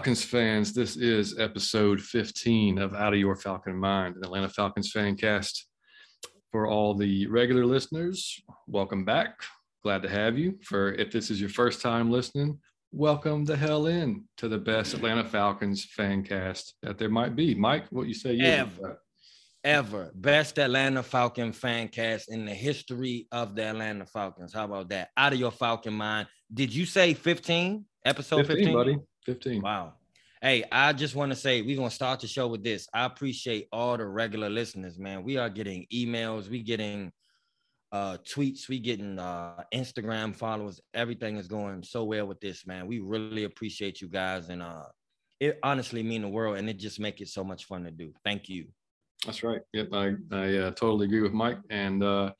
Falcons fans, this is episode 15 of Out of Your Falcon Mind, an Atlanta Falcons fan cast. For all the regular listeners, welcome back. Glad to have you. For if this is your first time listening, welcome the hell in to the best Atlanta Falcons fan cast that there might be. Mike, what you say? Ever, ever best Atlanta Falcon fan cast in the history of the Atlanta Falcons. How about that? Out of your Falcon mind. Did you say 15? Episode 15, 15? buddy. 15. Wow. Hey, I just want to say we're gonna start the show with this. I appreciate all the regular listeners, man. We are getting emails, we getting uh tweets, we getting uh Instagram followers. Everything is going so well with this, man. We really appreciate you guys, and uh it honestly mean the world, and it just make it so much fun to do. Thank you. That's right. Yep, I I uh, totally agree with Mike, and uh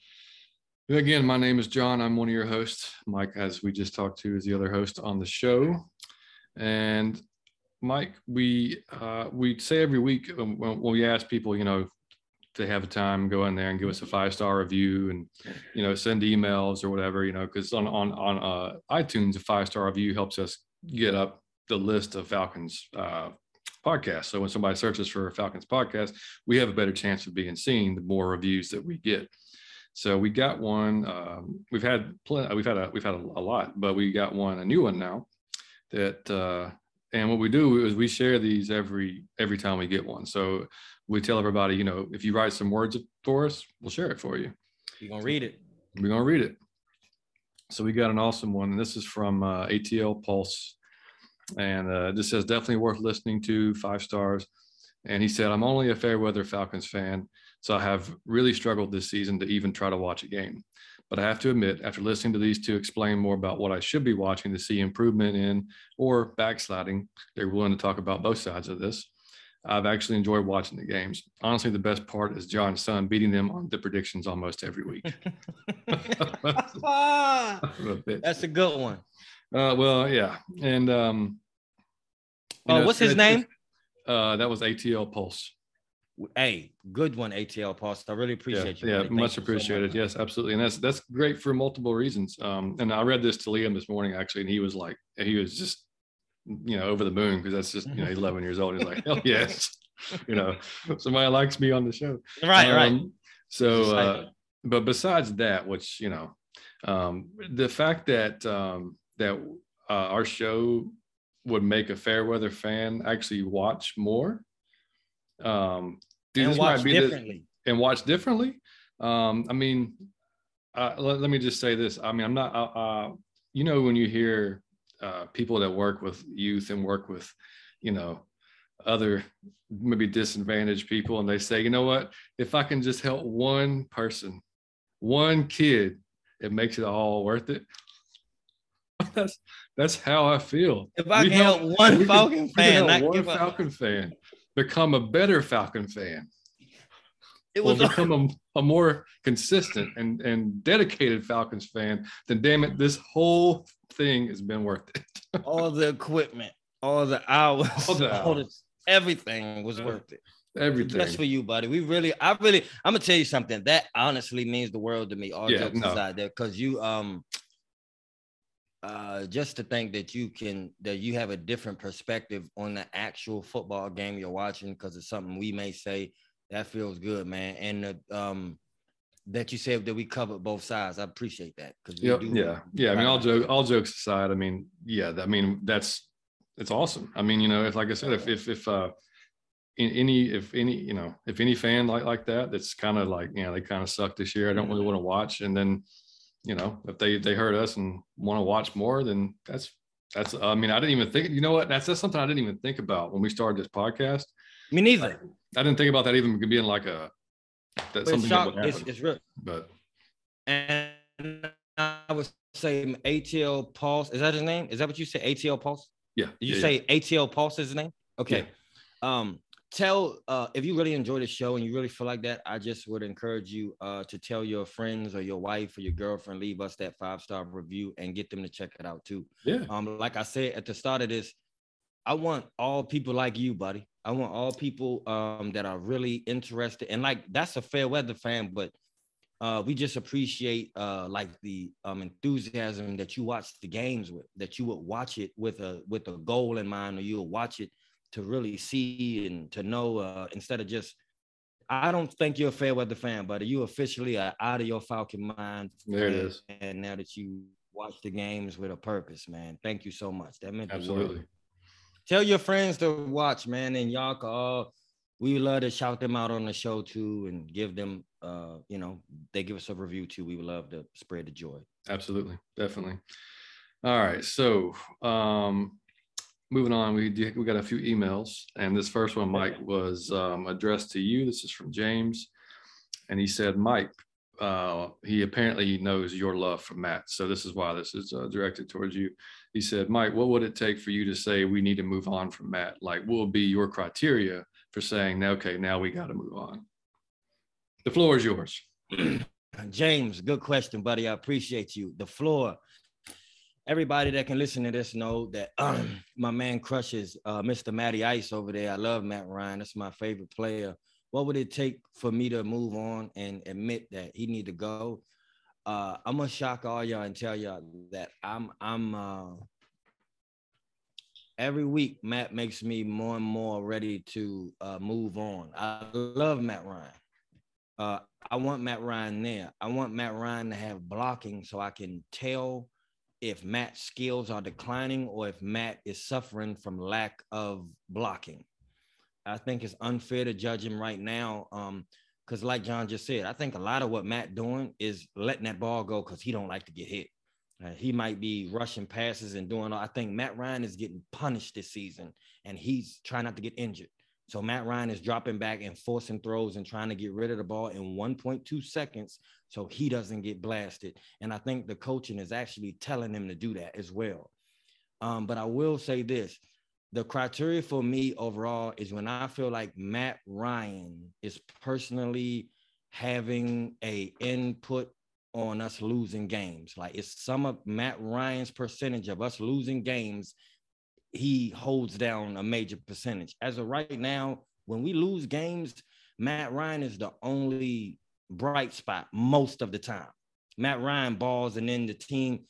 Again, my name is John. I'm one of your hosts. Mike, as we just talked to, is the other host on the show. And Mike, we uh, we say every week when, when we ask people, you know, to have a time, go in there and give us a five star review, and you know, send emails or whatever, you know, because on on on uh, iTunes, a five star review helps us get up the list of Falcons uh, podcasts. So when somebody searches for Falcons podcast, we have a better chance of being seen the more reviews that we get. So we got one. Um, we've had plenty. We've had a we've had a, a lot, but we got one a new one now that uh, and what we do is we share these every every time we get one. So we tell everybody you know if you write some words for us we'll share it for you. You're gonna read it. We're gonna read it. So we got an awesome one. And this is from uh, atl pulse. And uh, this says definitely worth listening to. Five stars. And he said i'm only a fair weather falcons fan so i have really struggled this season to even try to watch a game but I have to admit, after listening to these two explain more about what I should be watching to see improvement in or backsliding, they're willing to talk about both sides of this. I've actually enjoyed watching the games. Honestly, the best part is John's son beating them on the predictions almost every week. That's a good one. Uh, well, yeah. And um, oh, know, what's his name? Uh, that was ATL Pulse. Hey, good one, ATL Pulse. I really appreciate yeah, you. Yeah, much appreciated. So much. Yes, absolutely, and that's that's great for multiple reasons. Um, and I read this to Liam this morning actually, and he was like, he was just, you know, over the moon because that's just you know, he's 11 years old. He's like, hell yes, you know, somebody likes me on the show. Right, um, right. So, uh, but besides that, which you know, um, the fact that um, that uh, our show would make a fair weather fan actually watch more um, Dude, and watch differently. The, and watch differently. Um, I mean, uh, let, let, me just say this. I mean, I'm not. Uh, uh, you know, when you hear uh, people that work with youth and work with, you know, other maybe disadvantaged people, and they say, you know what? If I can just help one person, one kid, it makes it all worth it. that's that's how I feel. If I we can help, help one Falcon fan, help one Falcon fan become a better Falcon fan. It will become a, a, more consistent and, and dedicated Falcons fan, then damn it, this whole thing has been worth it. all the equipment, all the hours, all the hours. All the, everything was worth it. Everything. Just for you, buddy. We really, I really, I'm gonna tell you something that honestly means the world to me. All yeah, jokes no. aside, there, because you, um, uh, just to think that you can that you have a different perspective on the actual football game you're watching because it's something we may say that feels good, man. And the, um, that you said that we covered both sides. I appreciate that because yep, yeah, yeah. I mean, all joke, all jokes aside, I mean, yeah, I mean that's it's awesome. I mean, you know, if like I said, if if if uh, any if any you know if any fan like like that, that's kind of like you know they kind of suck this year. I don't really want to watch, and then you know, if they they heard us and want to watch more, then that's that's. I mean, I didn't even think. You know what? That's that's something I didn't even think about when we started this podcast. Me neither. I, I didn't think about that even being like a that something shock, that it's, it's real. But and I was saying ATL Pulse. Is that his name? Is that what you say? ATL Pulse. Yeah. Did you yeah, say yeah. ATL Pulse is his name? Okay. Yeah. Um, tell uh, if you really enjoy the show and you really feel like that i just would encourage you uh, to tell your friends or your wife or your girlfriend leave us that five star review and get them to check it out too. Yeah. Um like i said at the start of this i want all people like you buddy. I want all people um that are really interested and like that's a fair weather fan but uh, we just appreciate uh, like the um, enthusiasm that you watch the games with, that you would watch it with a with a goal in mind, or you'll watch it to really see and to know uh, instead of just. I don't think you're a fair weather fan, but you officially are out of your Falcon mind. There it is. And now that you watch the games with a purpose, man, thank you so much. That meant absolutely. Tell your friends to watch, man, and y'all can all we would love to shout them out on the show too and give them uh you know they give us a review too we would love to spread the joy absolutely definitely all right so um moving on we we got a few emails and this first one mike was um, addressed to you this is from james and he said mike uh, he apparently knows your love for Matt. So this is why this is uh, directed towards you. He said, Mike, what would it take for you to say we need to move on from Matt? Like, what would be your criteria for saying, okay, now we got to move on. The floor is yours. James, good question, buddy. I appreciate you. The floor. Everybody that can listen to this know that um, my man crushes uh, Mr. Matty Ice over there. I love Matt Ryan. That's my favorite player. What would it take for me to move on and admit that he need to go? Uh, I'm gonna shock all y'all and tell y'all that I'm I'm uh, every week Matt makes me more and more ready to uh, move on. I love Matt Ryan. Uh, I want Matt Ryan there. I want Matt Ryan to have blocking so I can tell if Matt's skills are declining or if Matt is suffering from lack of blocking. I think it's unfair to judge him right now. Um, because like John just said, I think a lot of what Matt doing is letting that ball go because he don't like to get hit. Uh, he might be rushing passes and doing. I think Matt Ryan is getting punished this season, and he's trying not to get injured. So Matt Ryan is dropping back and forcing throws and trying to get rid of the ball in 1.2 seconds so he doesn't get blasted. And I think the coaching is actually telling him to do that as well. Um, but I will say this: the criteria for me overall is when I feel like Matt Ryan is personally having a input on us losing games. Like it's some of Matt Ryan's percentage of us losing games, he holds down a major percentage. As of right now, when we lose games, Matt Ryan is the only bright spot most of the time. Matt Ryan balls and then the team.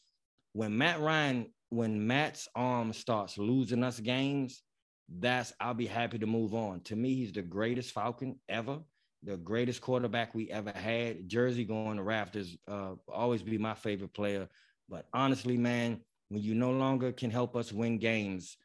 When Matt Ryan, when Matt's arm starts losing us games, that's I'll be happy to move on. To me, he's the greatest Falcon ever the greatest quarterback we ever had. Jersey going to rafters, uh, always be my favorite player. But honestly, man, when you no longer can help us win games,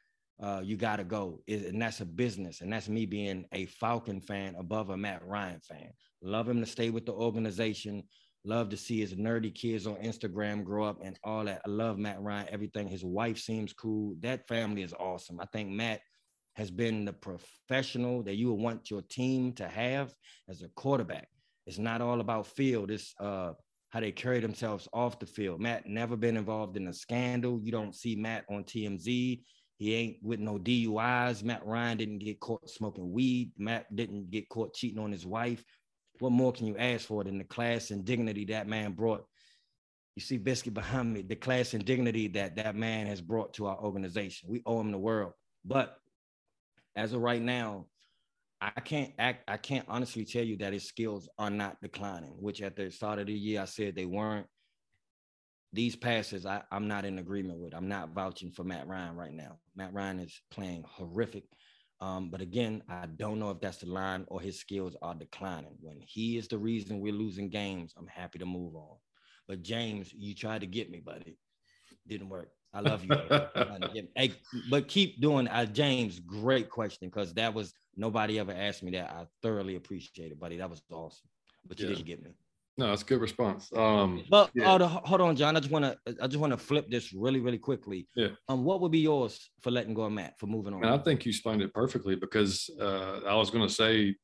uh, you got to go. It, and that's a business. And that's me being a Falcon fan above a Matt Ryan fan. Love him to stay with the organization. Love to see his nerdy kids on Instagram grow up and all that. I love Matt Ryan, everything. His wife seems cool. That family is awesome. I think Matt – has been the professional that you would want your team to have as a quarterback. It's not all about field. It's uh, how they carry themselves off the field. Matt never been involved in a scandal. You don't see Matt on TMZ. He ain't with no DUIs. Matt Ryan didn't get caught smoking weed. Matt didn't get caught cheating on his wife. What more can you ask for than the class and dignity that man brought? You see Biscuit behind me, the class and dignity that that man has brought to our organization. We owe him the world. But as of right now, I can't act, I can't honestly tell you that his skills are not declining, which at the start of the year I said they weren't. These passes, I, I'm not in agreement with. I'm not vouching for Matt Ryan right now. Matt Ryan is playing horrific. Um, but again, I don't know if that's the line or his skills are declining. When he is the reason we're losing games, I'm happy to move on. But James, you tried to get me, buddy. Didn't work. I love you. hey, but keep doing uh, James, great question because that was nobody ever asked me that. I thoroughly appreciate it, buddy. That was awesome. But you yeah. did get me. No, that's a good response. Um, but yeah. hold, hold on, John. I just want to I just want to flip this really, really quickly. Yeah. Um, what would be yours for letting go of Matt for moving on? And I think you explained it perfectly because uh, I was going to say,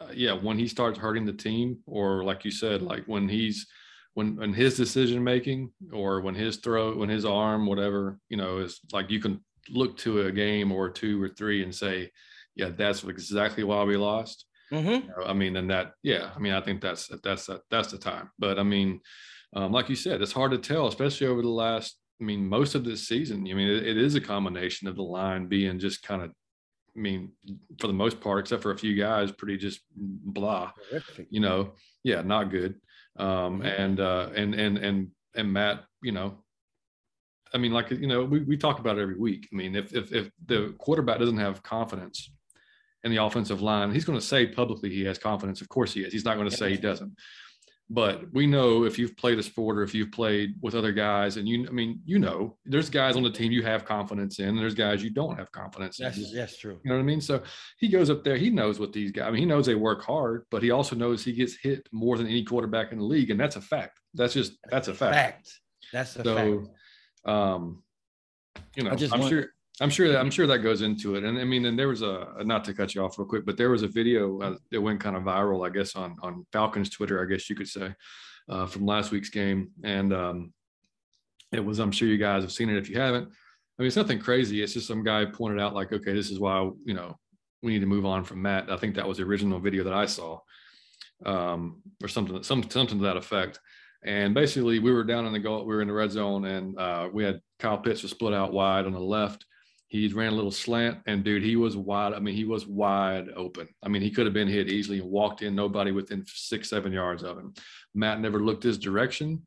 uh, yeah, when he starts hurting the team, or like you said, like when he's when when his decision making or when his throw when his arm whatever you know is like you can look to a game or two or three and say yeah that's exactly why we lost mm-hmm. you know, i mean and that yeah i mean i think that's that's that's the time but i mean um, like you said it's hard to tell especially over the last i mean most of this season i mean it, it is a combination of the line being just kind of I mean, for the most part, except for a few guys, pretty just blah. Terrific. You know, yeah, not good. Um, and uh, and and and and Matt, you know, I mean, like you know, we, we talk about it every week. I mean, if if if the quarterback doesn't have confidence in the offensive line, he's going to say publicly he has confidence. Of course he is. He's not going to say he doesn't. But we know if you've played a sport or if you've played with other guys, and you, I mean, you know, there's guys on the team you have confidence in, and there's guys you don't have confidence in. That's, that's true. You know what I mean? So he goes up there, he knows what these guys, I mean, he knows they work hard, but he also knows he gets hit more than any quarterback in the league. And that's a fact. That's just, that's, that's a fact. fact. That's a so, fact. Um, you know, I'm want- sure I'm sure that I'm sure that goes into it. And I mean, and there was a not to cut you off real quick, but there was a video uh, that went kind of viral, I guess, on on Falcons Twitter, I guess you could say, uh, from last week's game, and um, it was. I'm sure you guys have seen it. If you haven't, I mean, it's nothing crazy. It's just some guy pointed out like, okay, this is why you know we need to move on from Matt. I think that was the original video that I saw, um, or something, some something to that effect. And basically, we were down in the goal, we were in the red zone, and uh, we had Kyle Pitts was split out wide on the left he ran a little slant, and dude, he was wide. I mean, he was wide open. I mean, he could have been hit easily and walked in, nobody within six, seven yards of him. Matt never looked his direction,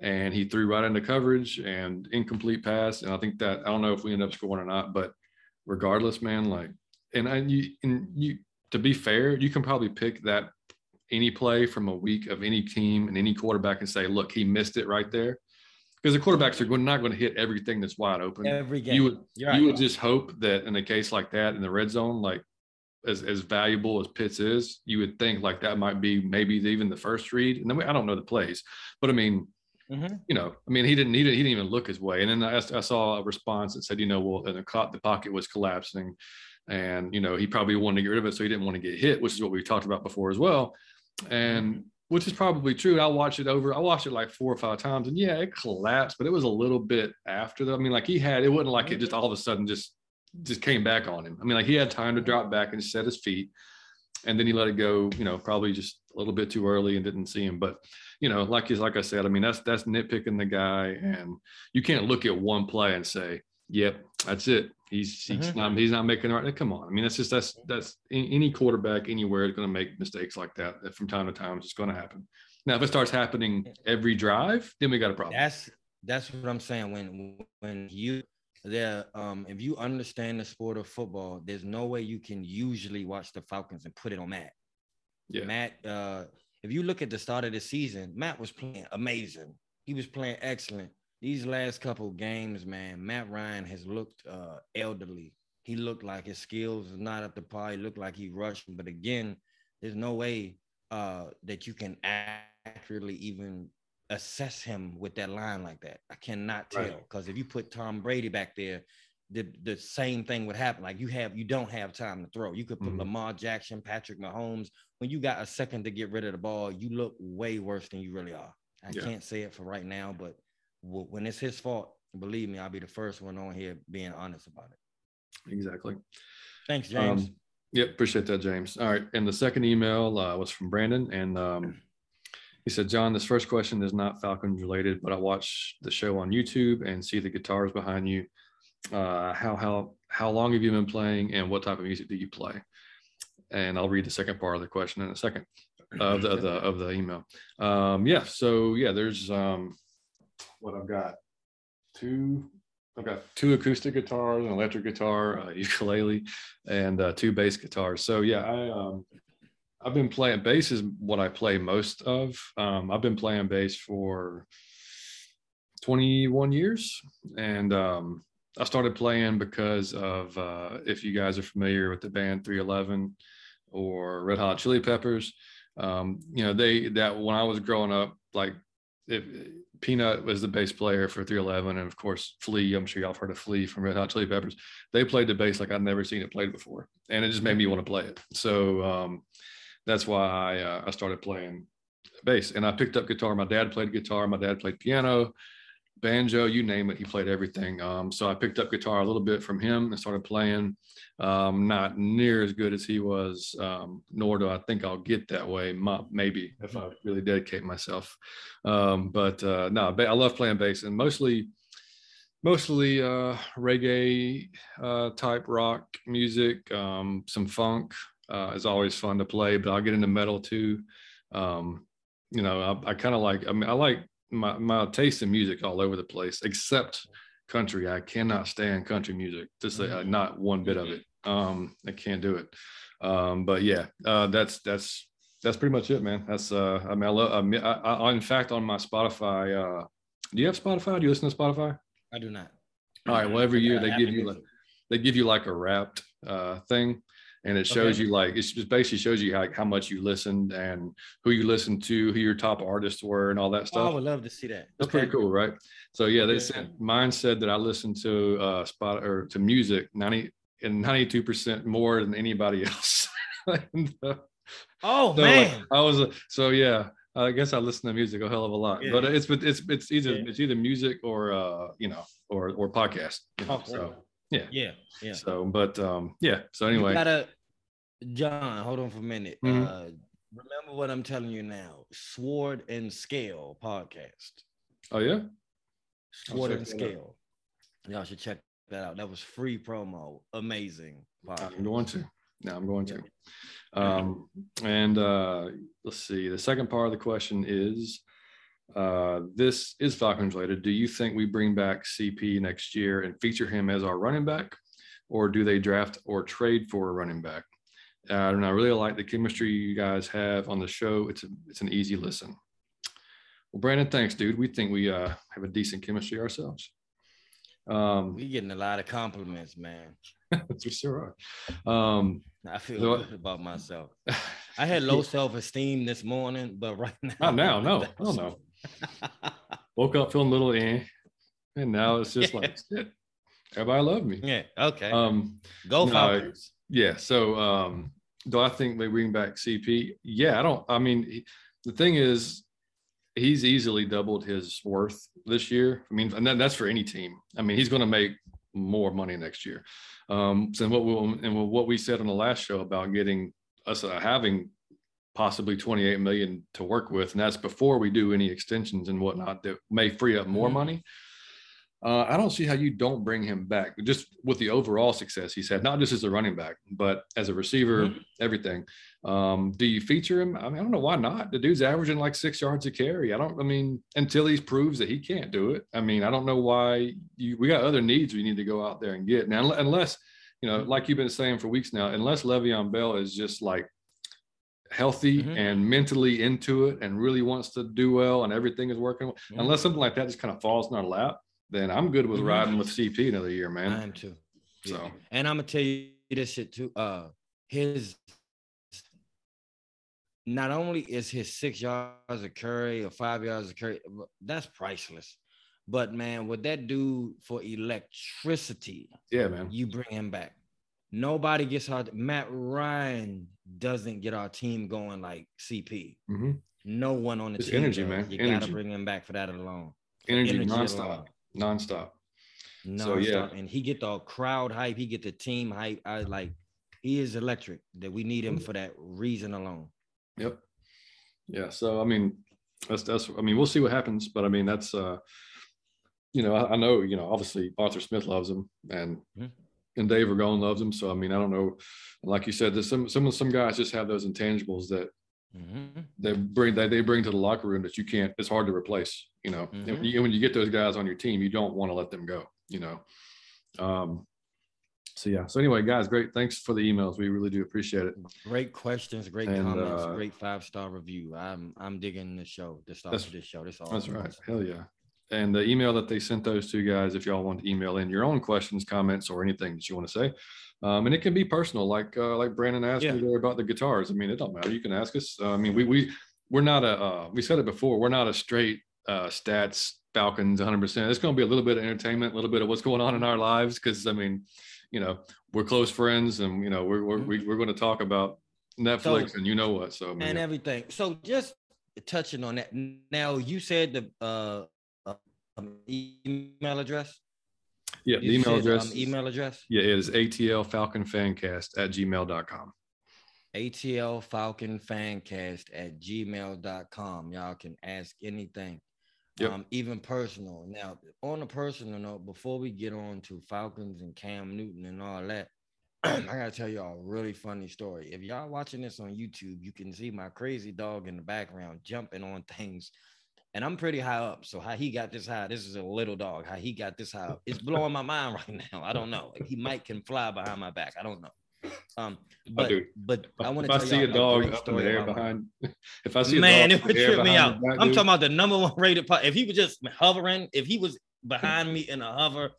and he threw right into coverage and incomplete pass. And I think that I don't know if we end up scoring or not, but regardless, man, like, and I, you, and you, to be fair, you can probably pick that any play from a week of any team and any quarterback and say, look, he missed it right there because the quarterbacks are not going to hit everything that's wide open. Every game. You would you right. would just hope that in a case like that in the red zone, like as, as valuable as Pitts is, you would think like that might be maybe even the first read. And then I don't know the plays, but I mean, mm-hmm. you know, I mean, he didn't, he didn't, he didn't even look his way. And then I, I saw a response that said, you know, well, and the, the pocket was collapsing and, you know, he probably wanted to get rid of it. So he didn't want to get hit, which is what we talked about before as well. And, mm-hmm which is probably true. I watched it over. I watched it like four or five times, and yeah, it collapsed, but it was a little bit after that. I mean, like he had it wasn't like it just all of a sudden just just came back on him. I mean, like he had time to drop back and set his feet, and then he let it go. You know, probably just a little bit too early and didn't see him. But you know, like he's like I said, I mean, that's that's nitpicking the guy, and you can't look at one play and say, "Yep, that's it." He's he's mm-hmm. not he's not making the right. Come on, I mean that's just that's that's any quarterback anywhere is going to make mistakes like that from time to time. It's going to happen. Now, if it starts happening every drive, then we got a problem. That's that's what I'm saying. When when you there, um, if you understand the sport of football, there's no way you can usually watch the Falcons and put it on Matt. Yeah. Matt, uh, if you look at the start of the season, Matt was playing amazing. He was playing excellent these last couple games, man, Matt Ryan has looked uh, elderly. He looked like his skills is not up to par. He looked like he rushed. But again, there's no way uh, that you can accurately even assess him with that line like that. I cannot tell because right. if you put Tom Brady back there, the, the same thing would happen. Like you have, you don't have time to throw. You could put mm-hmm. Lamar Jackson, Patrick Mahomes. When you got a second to get rid of the ball, you look way worse than you really are. I yeah. can't say it for right now, but when it's his fault, believe me, I'll be the first one on here being honest about it. Exactly. Thanks, James. Um, yep, appreciate that, James. All right, and the second email uh, was from Brandon, and um, he said, "John, this first question is not Falcons related, but I watch the show on YouTube and see the guitars behind you. Uh, how how how long have you been playing, and what type of music do you play?" And I'll read the second part of the question in a second of the, of the of the email. Um, yeah, so yeah, there's um, what I've got two I've got two acoustic guitars, an electric guitar, a ukulele, and uh, two bass guitars. So yeah, I um, I've been playing bass is what I play most of. Um, I've been playing bass for 21 years, and um, I started playing because of uh, if you guys are familiar with the band 311 or Red Hot Chili Peppers. Um, you know, they that when I was growing up, like if, Peanut was the bass player for 311, and of course Flea. I'm sure y'all have heard of Flea from Red Hot Chili Peppers. They played the bass like I'd never seen it played before, and it just made me want to play it. So um, that's why I, uh, I started playing bass. And I picked up guitar. My dad played guitar. My dad played piano, banjo, you name it. He played everything. Um, so I picked up guitar a little bit from him and started playing. Um, not near as good as he was, um, nor do I think I'll get that way. Maybe if I really dedicate myself. Um, but uh, no, I love playing bass, and mostly mostly uh, reggae uh, type rock music, um, some funk uh, is always fun to play, but I'll get into metal too. Um, you know, I, I kind of like, I mean, I like my, my taste in music all over the place, except country. I cannot stand country music, just uh, mm-hmm. not one bit of it. Um, I can't do it. Um, but yeah, uh, that's, that's, that's pretty much it, man. That's, uh, I mean, I love, I, I, in fact, on my Spotify, uh, do you have Spotify? Do you listen to Spotify? I do not. All right. Well, every year they give you like, they give you like a wrapped uh, thing and it shows okay. you like it just basically shows you how, how much you listened and who you listened to who your top artists were and all that stuff oh, i would love to see that that's okay. pretty cool right so yeah they said mine said that i listened to uh spot or to music 90 and 92 percent more than anybody else and, uh, oh so man like, i was uh, so yeah I guess I listen to music a hell of a lot, yeah. but it's but it's it's either yeah. it's either music or uh you know or or podcast. You know? oh, so yeah, yeah, yeah. So, but um yeah. So anyway, you gotta John, hold on for a minute. Mm-hmm. Uh, remember what I'm telling you now. Sword and Scale podcast. Oh yeah. Sword and Scale. Y'all should check that out. That was free promo. Amazing. Podcast. I'm going to. Now I'm going to. Um, and uh, let's see. The second part of the question is uh, this is Falcons related. Do you think we bring back CP next year and feature him as our running back, or do they draft or trade for a running back? Uh, and I really like the chemistry you guys have on the show. It's a, it's an easy listen. Well, Brandon, thanks, dude. We think we uh, have a decent chemistry ourselves. Um, we getting a lot of compliments, man. we sure are. Um, I feel so, good about myself. I had low self esteem this morning, but right now, not now, no, oh no. Woke up feeling a little eh, and now it's just like shit. Everybody love me. Yeah. Okay. Um, go Falcons. No, yeah. So um, do I think they bring back CP? Yeah, I don't. I mean, he, the thing is, he's easily doubled his worth this year. I mean, and that, that's for any team. I mean, he's going to make more money next year. Um, so what we and what we said on the last show about getting us uh, having possibly 28 million to work with, and that's before we do any extensions and whatnot that may free up more mm-hmm. money. Uh, I don't see how you don't bring him back just with the overall success he's had, not just as a running back, but as a receiver, mm-hmm. everything. Um, do you feature him? I mean, I don't know why not. The dude's averaging like six yards a carry. I don't, I mean, until he proves that he can't do it. I mean, I don't know why you, we got other needs we need to go out there and get. Now, unless, you know, like you've been saying for weeks now, unless Le'Veon Bell is just like healthy mm-hmm. and mentally into it and really wants to do well and everything is working, mm-hmm. unless something like that just kind of falls in our lap, then I'm good with mm-hmm. riding with CP another year, man. I am too. So, yeah. and I'm gonna tell you this shit too. Uh, his not only is his six yards of carry or five yards of carry, that's priceless. But man, what that do for electricity? Yeah, man. You bring him back. Nobody gets our Matt Ryan doesn't get our team going like CP. Mm-hmm. No one on the it's team. Energy, does. man. You energy. gotta bring him back for that alone. Energy, energy nonstop. Alone nonstop. nonstop. So yeah, and he get the crowd hype. He get the team hype. I like. He is electric. That we need him mm-hmm. for that reason alone. Yep. Yeah. So I mean, that's that's. I mean, we'll see what happens, but I mean, that's. uh You know, I, I know. You know, obviously Arthur Smith loves him, and. Mm-hmm. And Dave Ragone loves him. So I mean, I don't know. Like you said, there's some some some guys just have those intangibles that Mm-hmm. They bring that they bring to the locker room that you can't. It's hard to replace. You know, mm-hmm. when, you, when you get those guys on your team, you don't want to let them go. You know. Um, so yeah. So anyway, guys, great. Thanks for the emails. We really do appreciate it. Great questions, great and, comments, uh, great five star review. I'm I'm digging the show. The start of this show. This all. That's right. Hell yeah. And the email that they sent those two guys, if y'all want to email in your own questions, comments, or anything that you want to say, um, and it can be personal, like uh, like Brandon asked yeah. me there about the guitars. I mean, it don't matter. You can ask us. Uh, I mean, we we we're not a uh, we said it before. We're not a straight uh, stats Falcons 100. percent It's going to be a little bit of entertainment, a little bit of what's going on in our lives, because I mean, you know, we're close friends, and you know, we're we're mm-hmm. we're going to talk about Netflix so, and you know what. So I mean, and everything. So just touching on that. Now you said the uh email address. Yeah, the email said, address. Um, email address. Yeah, it is ATL Falcon Fancast at gmail.com. ATL Falcon Fancast at gmail.com. Y'all can ask anything. Yep. Um, even personal. Now, on a personal note, before we get on to Falcons and Cam Newton and all that, I gotta tell y'all a really funny story. If y'all watching this on YouTube, you can see my crazy dog in the background jumping on things. And I'm pretty high up. So how he got this high, this is a little dog. How he got this high, it's blowing my mind right now. I don't know. He might can fly behind my back. I don't know. Um, but oh, but I want to. If I see a dog up in the air behind, if I see a dog, man, it would trip me out. I'm dude. talking about the number one rated. If he was just hovering, if he was behind me in a hover,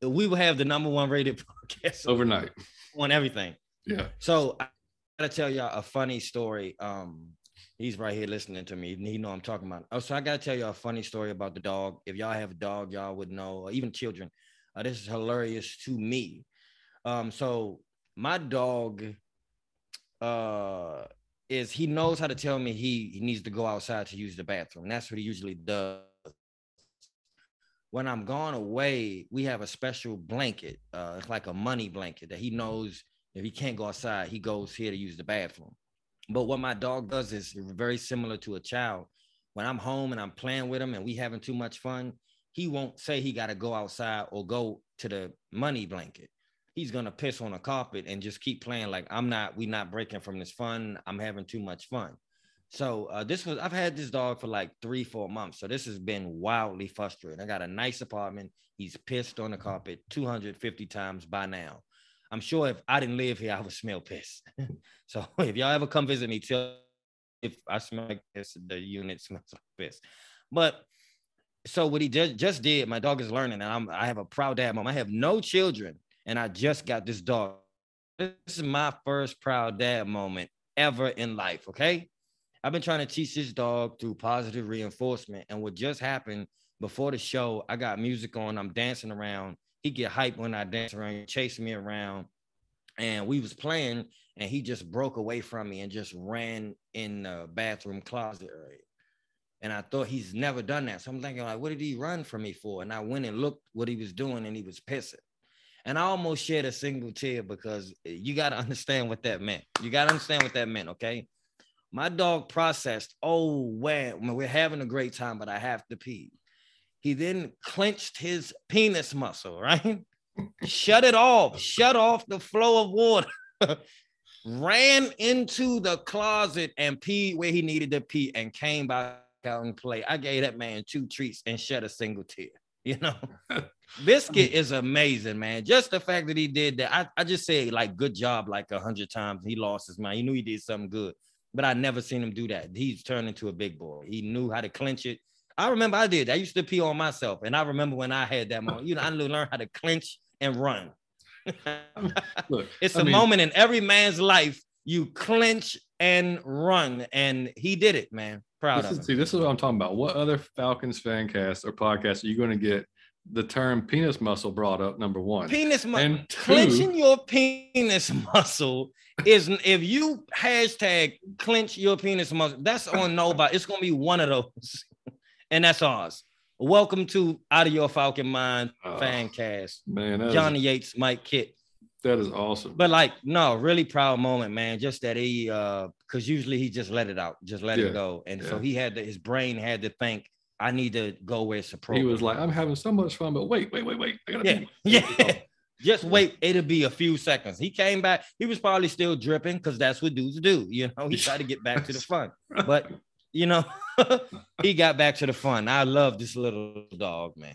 we would have the number one rated podcast overnight on everything. Yeah. So I gotta tell y'all a funny story. Um, he's right here listening to me. He know I'm talking about. Oh, so I gotta tell y'all a funny story about the dog. If y'all have a dog, y'all would know, or even children. Uh, this is hilarious to me. Um, so my dog uh is he knows how to tell me he, he needs to go outside to use the bathroom. That's what he usually does. When I'm gone away, we have a special blanket. Uh, it's like a money blanket that he knows if he can't go outside, he goes here to use the bathroom. But what my dog does is very similar to a child. When I'm home and I'm playing with him and we having too much fun, he won't say he got to go outside or go to the money blanket he's gonna piss on a carpet and just keep playing like I'm not. We not breaking from this fun. I'm having too much fun. So uh, this was I've had this dog for like three, four months. So this has been wildly frustrating. I got a nice apartment. He's pissed on the carpet 250 times by now. I'm sure if I didn't live here, I would smell piss. so if y'all ever come visit me, tell if I smell like piss, the unit smells like piss. But so what he just, just did, my dog is learning, and I'm I have a proud dad mom. I have no children, and I just got this dog. This is my first proud dad moment ever in life. Okay. I've been trying to teach this dog through positive reinforcement. And what just happened before the show, I got music on, I'm dancing around. He get hyped when I dance around, chasing me around. And we was playing, and he just broke away from me and just ran in the bathroom closet area. And I thought he's never done that. So I'm thinking, like, what did he run from me for? And I went and looked what he was doing, and he was pissing. And I almost shed a single tear because you got to understand what that meant. You got to understand what that meant, okay? My dog processed, oh, man, we're having a great time, but I have to pee. He then clenched his penis muscle, right? shut it off, shut off the flow of water, ran into the closet and peed where he needed to pee and came back out and play. I gave that man two treats and shed a single tear, you know? Biscuit is amazing, man. Just the fact that he did that, I, I just say like good job like a hundred times. He lost his mind. He knew he did something good, but I never seen him do that. He's turned into a big boy. He knew how to clinch it. I remember I did. I used to pee on myself, and I remember when I had that moment. You know, I learned how to clinch and run. Look, it's I a mean, moment in every man's life. You clinch and run, and he did it, man. Proud this of is, See, this is what I'm talking about. What other Falcons fan cast or podcast are you going to get the term penis muscle brought up number one penis muscle And clenching your penis muscle is if you hashtag clench your penis muscle that's on nobody it's gonna be one of those and that's ours welcome to out of your falcon mind oh, fan cast man johnny is, yates mike kit that is awesome but like no really proud moment man just that he uh because usually he just let it out just let yeah. it go and yeah. so he had to his brain had to think I need to go where it's appropriate. He was like, I'm having so much fun, but wait, wait, wait, wait. I gotta yeah, yeah. Just wait, it'll be a few seconds. He came back, he was probably still dripping because that's what dudes do. You know, he tried to get back to the fun. But you know, he got back to the fun. I love this little dog, man.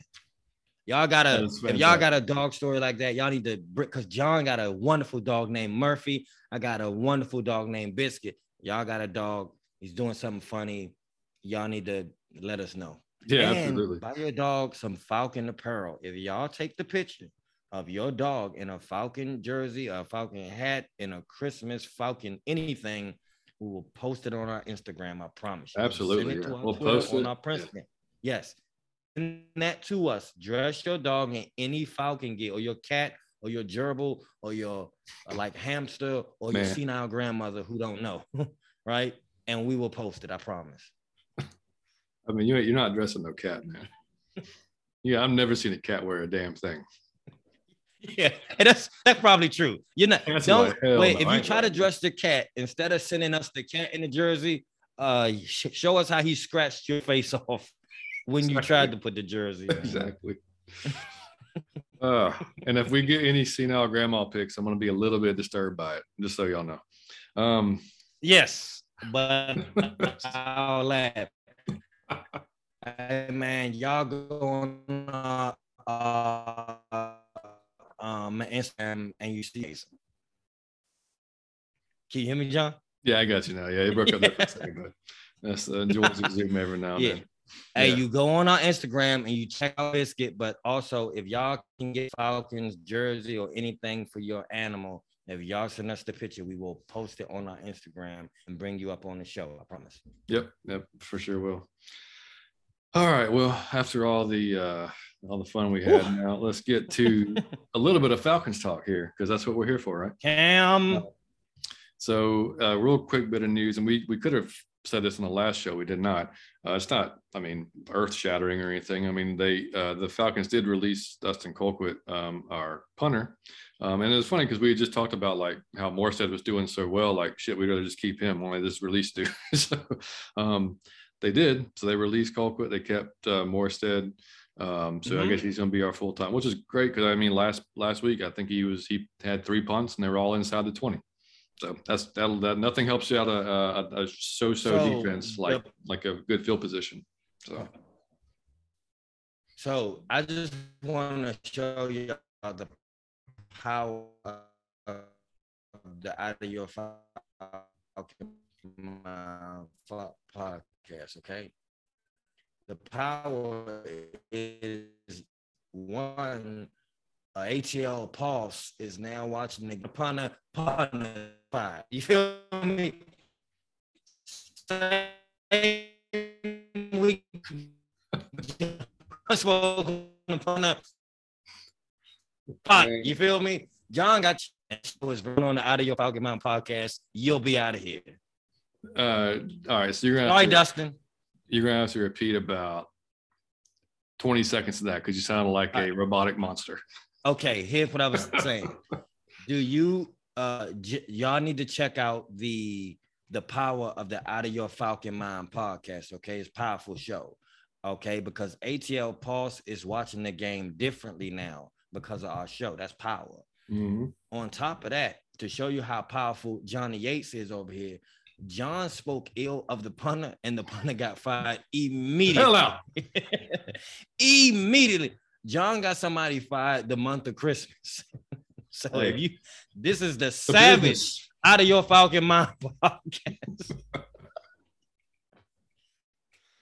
Y'all got a if y'all got a dog story like that, y'all need to because John got a wonderful dog named Murphy. I got a wonderful dog named Biscuit. Y'all got a dog, he's doing something funny. Y'all need to let us know. Yeah, and absolutely. Buy your dog some Falcon apparel. If y'all take the picture of your dog in a Falcon jersey, a Falcon hat, in a Christmas Falcon anything, we will post it on our Instagram. I promise you. Absolutely. We'll, we'll post it on our Princeton. Yes. Send that to us. Dress your dog in any Falcon gear or your cat or your gerbil or your uh, like hamster or Man. your senile grandmother who don't know. right. And we will post it. I promise. I mean, you you're not dressing no cat, man. Yeah, I've never seen a cat wear a damn thing. Yeah, that's that's probably true. You're not that's don't wait. No, if you try to dress the cat instead of sending us the cat in the jersey, uh, sh- show us how he scratched your face off. when you tried to put the jersey. Exactly. uh, and if we get any senile grandma pics, I'm going to be a little bit disturbed by it, just so y'all know. Um, yes, but I'll laugh. hey, man, y'all going uh, uh, um, Instagram and you see. Can you hear me, John? Yeah, I got you now. Yeah, it broke up there for a second, but that's uh, enjoys Zoom every now and yeah. then. Hey, yeah. you go on our Instagram and you check out Biscuit, but also if y'all can get Falcons jersey or anything for your animal, if y'all send us the picture, we will post it on our Instagram and bring you up on the show. I promise. Yep, yep, for sure will. All right. Well, after all the uh all the fun we had, now let's get to a little bit of Falcons talk here because that's what we're here for, right? Cam. Uh, so, uh, real quick bit of news, and we we could have said this in the last show. We did not. Uh, it's not, I mean, earth shattering or anything. I mean, they uh, the Falcons did release Dustin Colquitt, um, our punter, um, and it was funny because we just talked about like how Morstead was doing so well. Like shit, we'd rather just keep him when they just released dude. so um, they did. So they released Colquitt. They kept uh, Morstead. Um, so mm-hmm. I guess he's going to be our full time, which is great because I mean, last last week I think he was he had three punts and they were all inside the twenty. So that's that'll that nothing helps you out a, a, a so-so so, defense like yep. like a good field position. So. So I just want to show you the power of the out of your podcast. Okay, the power is one uh, ATL Pulse is now watching the Punter Punter fight. You feel me? Same week. Punter pot. You feel me? John got was on the Out of Your Falcon Mountain podcast. You'll be out of here. Uh, all right. So you're gonna. All right, to, Dustin. You're gonna have to repeat about 20 seconds of that because you sounded like a robotic monster. Okay, here's what I was saying. Do you uh j- y'all need to check out the the power of the Out of Your Falcon Mind podcast? Okay, it's powerful show. Okay, because ATL Pulse is watching the game differently now because of our show. That's power. Mm-hmm. On top of that, to show you how powerful Johnny Yates is over here, John spoke ill of the punter, and the punter got fired immediately. Hell out. immediately. John got somebody fired the month of Christmas. so hey. if you this is the, the savage business. out of your Falcon Mind podcast.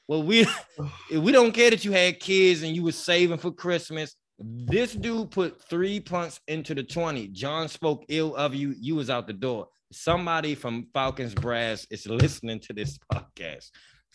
well, we we don't care that you had kids and you were saving for Christmas. This dude put three punts into the 20. John spoke ill of you. You was out the door. Somebody from Falcons Brass is listening to this podcast.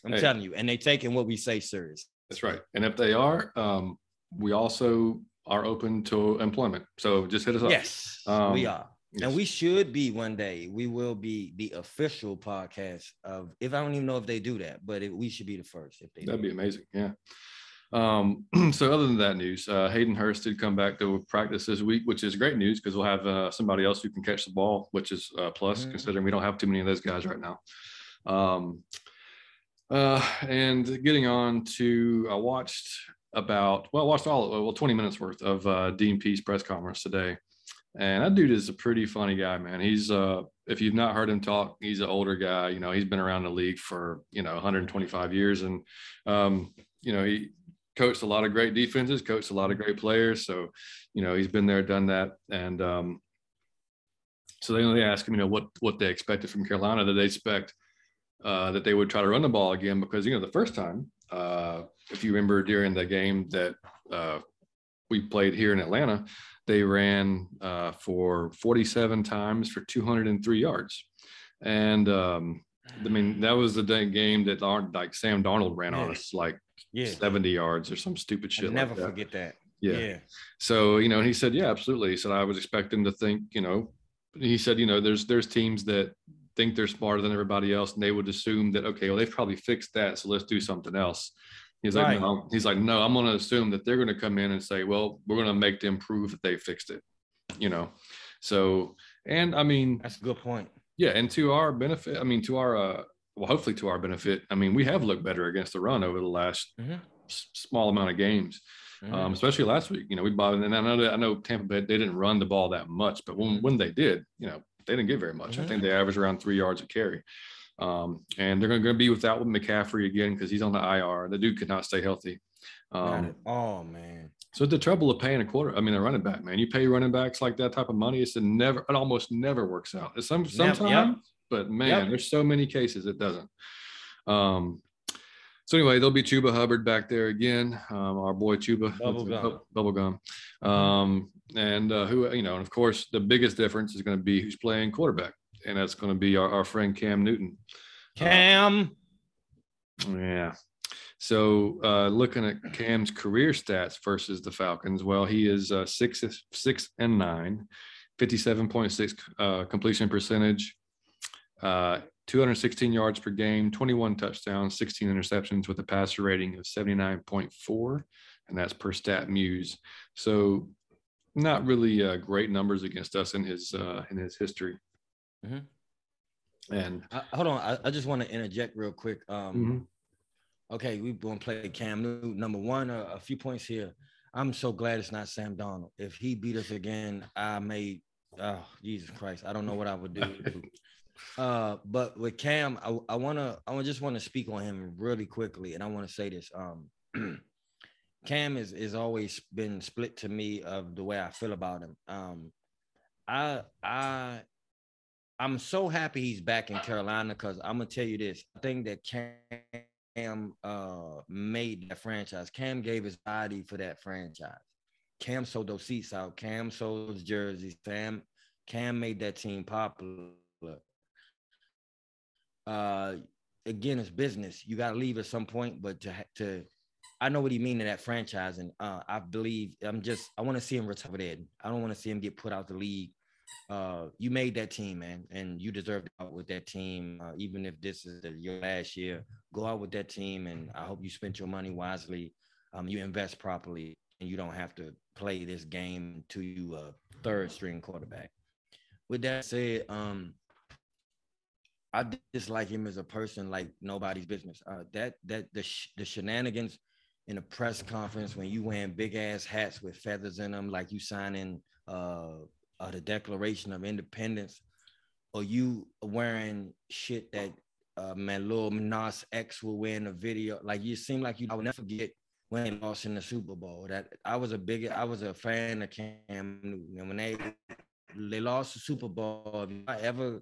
I'm hey. telling you, and they're taking what we say serious. That's right. And if they are, um, we also are open to employment. So just hit us up. Yes, um, we are. Yes. And we should be one day. We will be the official podcast of. If I don't even know if they do that, but it, we should be the first. If they that'd be amazing. Yeah. Um, so other than that news, uh, Hayden Hurst did come back to practice this week, which is great news because we'll have uh, somebody else who can catch the ball, which is uh, plus mm-hmm. considering we don't have too many of those guys right now. Um, uh, and getting on to, I watched about well, I watched all well 20 minutes worth of uh, Dean Pees press conference today, and that dude is a pretty funny guy, man. He's uh, if you've not heard him talk, he's an older guy. You know, he's been around the league for you know 125 years, and um, you know he coached a lot of great defenses, coached a lot of great players. So, you know, he's been there, done that, and um, so they only ask him, you know, what what they expected from Carolina. That they expect uh, that they would try to run the ball again because you know the first time uh, if you remember during the game that uh, we played here in Atlanta, they ran uh, for 47 times for 203 yards. And um, I mean, that was the game that like Sam Darnold ran on us like yeah. 70 yards or some stupid shit. I'll never like that. forget that. Yeah. yeah. So, you know, he said, yeah, absolutely. He said, I was expecting to think, you know, he said, you know, there's, there's teams that think they're smarter than everybody else. And they would assume that, okay, well, they've probably fixed that. So let's do something else. He's like, right. no. He's like, no. I'm going to assume that they're going to come in and say, well, we're going to make them prove that they fixed it. You know, so and I mean, that's a good point. Yeah, and to our benefit, I mean, to our uh, well, hopefully to our benefit. I mean, we have looked better against the run over the last mm-hmm. small amount of games. Um, mm-hmm. Um, especially last week, you know, we bought it, and I know that I know Tampa Bay they didn't run the ball that much, but when, mm-hmm. when they did, you know, they didn't get very much. Mm-hmm. I think they averaged around three yards a carry. Um, and they're going to be without McCaffrey again because he's on the IR. The dude could not stay healthy. Um, oh man. So the trouble of paying a quarter, I mean, a running back, man, you pay running backs like that type of money, it's a never, it almost never works out. Some sometimes, yep. But man, yep. there's so many cases it doesn't. Um, so anyway, there'll be Chuba Hubbard back there again. Um, our boy Chuba, Bubblegum. Bubblegum. Um, and uh, who, you know, and of course, the biggest difference is going to be who's playing quarterback and that's going to be our, our friend Cam Newton. Cam. Uh, yeah. So uh, looking at Cam's career stats versus the Falcons, well, he is uh, six, six and nine, 57.6 uh, completion percentage, uh, 216 yards per game, 21 touchdowns, 16 interceptions with a passer rating of 79.4, and that's per StatMuse. So not really uh, great numbers against us in his uh, in his history. Mm-hmm. And uh, hold on, I, I just want to interject real quick. Um, mm-hmm. Okay, we're gonna play Cam Newton. Number one, uh, a few points here. I'm so glad it's not Sam Darnold. If he beat us again, I may. Oh Jesus Christ, I don't know what I would do. uh, but with Cam, I, I wanna, I just want to speak on him really quickly, and I want to say this. Um, Cam is is always been split to me of the way I feel about him. Um, I I I'm so happy he's back in Carolina because I'm gonna tell you this. I think that Cam uh, made that franchise. Cam gave his body for that franchise. Cam sold those seats out. Cam sold those jerseys. Cam Cam made that team popular. Uh, again, it's business. You got to leave at some point, but to to I know what he mean to that franchise, and uh, I believe I'm just I want to see him retire. I don't want to see him get put out the league uh, you made that team, man, and you deserve to out with that team. Uh, even if this is the, your last year, go out with that team, and I hope you spent your money wisely. Um, you invest properly, and you don't have to play this game to you a third string quarterback. With that said, um, I dislike him as a person like nobody's business. Uh, that that the sh- the shenanigans in a press conference when you wearing big ass hats with feathers in them, like you signing uh uh, the Declaration of Independence, or you wearing shit that uh, man, Lil Nas X will wear in a video. Like you seem like you. I will never forget when they lost in the Super Bowl. That I was a big, I was a fan of Cam Newton, and when they they lost the Super Bowl, if I ever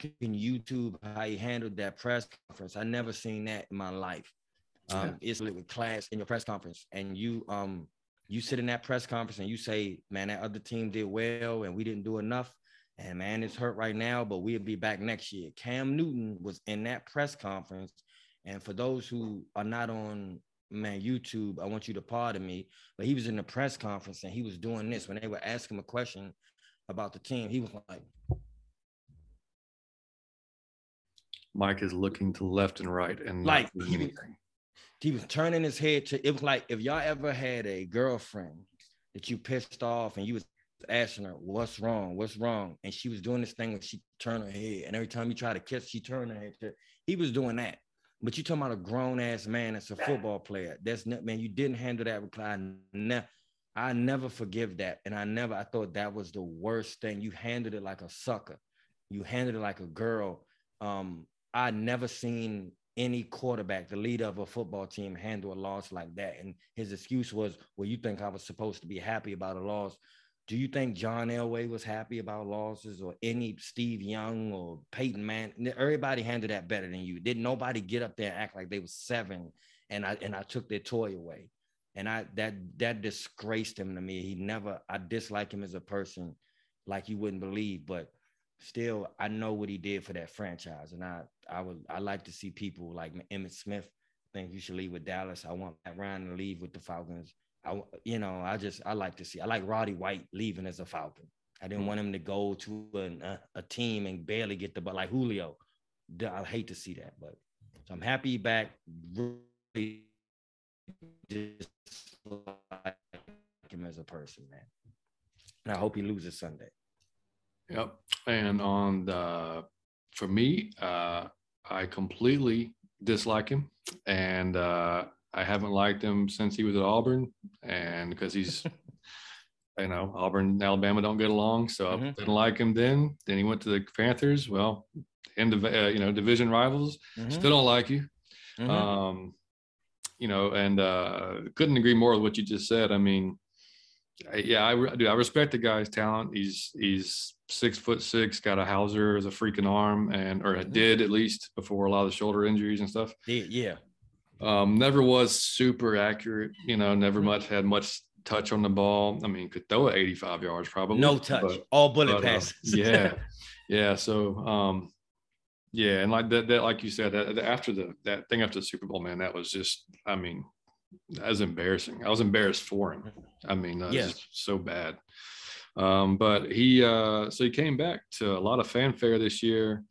can YouTube how he handled that press conference, I never seen that in my life. Um, it's with class in your press conference, and you um you sit in that press conference and you say, man, that other team did well and we didn't do enough. And man, it's hurt right now, but we'll be back next year. Cam Newton was in that press conference. And for those who are not on man YouTube, I want you to pardon me, but he was in the press conference and he was doing this when they were asking him a question about the team. He was like, Mike is looking to left and right and like he, he was turning his head to it was like if y'all ever had a girlfriend that you pissed off and you was asking her what's wrong? What's wrong? and she was doing this thing when she turned her head and every time you try to kiss she turned her head to, he was doing that. But you talking about a grown-ass man that's a football player. That's not man you didn't handle that reply ne- i never forgive that. And i never i thought that was the worst thing. You handled it like a sucker. You handled it like a girl. Um i never seen any quarterback, the leader of a football team, handle a loss like that. And his excuse was, well, you think I was supposed to be happy about a loss. Do you think John Elway was happy about losses or any Steve Young or Peyton Man? Everybody handled that better than you. Didn't nobody get up there and act like they was seven and I and I took their toy away. And I that that disgraced him to me. He never I dislike him as a person like you wouldn't believe, but still I know what he did for that franchise, and I I would I like to see people like Emmitt Smith think you should leave with Dallas. I want Matt Ryan to leave with the Falcons. I you know I just I like to see I like Roddy White leaving as a Falcon. I didn't hmm. want him to go to an, a, a team and barely get the but like Julio. I hate to see that, but so I'm happy back. Really just like him as a person, man. And I hope he loses Sunday. Yep. And on the, for me, uh, I completely dislike him. And uh, I haven't liked him since he was at Auburn, and because he's, you know, Auburn and Alabama don't get along, so mm-hmm. I didn't like him then. Then he went to the Panthers. Well, end of uh, you know division rivals, mm-hmm. still don't like you. Mm-hmm. Um, you know, and uh, couldn't agree more with what you just said. I mean, yeah, I do. I respect the guy's talent. He's he's six foot six, got a howitzer as a freaking arm, and or mm-hmm. did at least before a lot of the shoulder injuries and stuff. Yeah. Um, never was super accurate. You know, never mm-hmm. much had much touch on the ball. I mean, could throw it 85 yards probably. No touch, but, all bullet but, uh, passes. Uh, yeah, yeah. So, um, yeah, and like that, that like you said, that, after the that thing after the Super Bowl, man, that was just, I mean, that was embarrassing. I was embarrassed for him. I mean, that yeah. so bad. Um, but he, uh, so he came back to a lot of fanfare this year,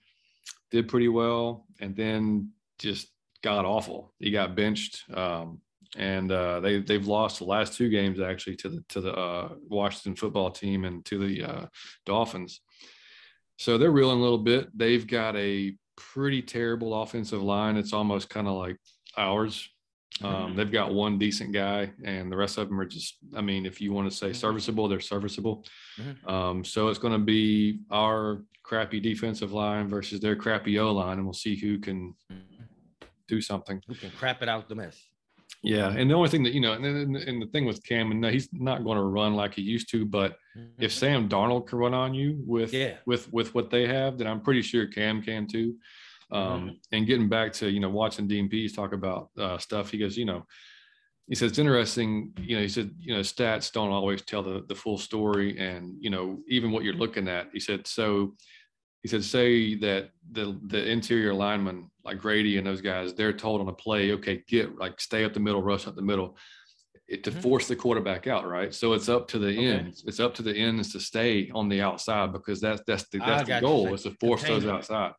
did pretty well, and then just got awful. He got benched, um, and uh, they they've lost the last two games actually to the to the uh, Washington football team and to the uh, Dolphins. So they're reeling a little bit. They've got a pretty terrible offensive line. It's almost kind of like ours. Um, mm-hmm. They've got one decent guy, and the rest of them are just, I mean, if you want to say mm-hmm. serviceable, they're serviceable. Mm-hmm. Um, so it's going to be our crappy defensive line versus their crappy O line, and we'll see who can do something. Who can crap it out the mess. Yeah, and the only thing that you know, and, and, and the thing with Cam, and he's not going to run like he used to. But mm-hmm. if Sam Darnold can run on you with yeah. with with what they have, then I'm pretty sure Cam can too. Um, mm-hmm. And getting back to you know watching Dean Pees talk about uh, stuff, he goes, you know, he says it's interesting. You know, he said you know stats don't always tell the the full story, and you know even what you're looking at. He said so he said, say that the the interior lineman like Grady and those guys, they're told on a play, okay, get like stay up the middle, rush up the middle, it, to mm-hmm. force the quarterback out, right? So it's up to the okay. ends. It's up to the ends to stay on the outside because that's that's the that's the goal is to force those outside.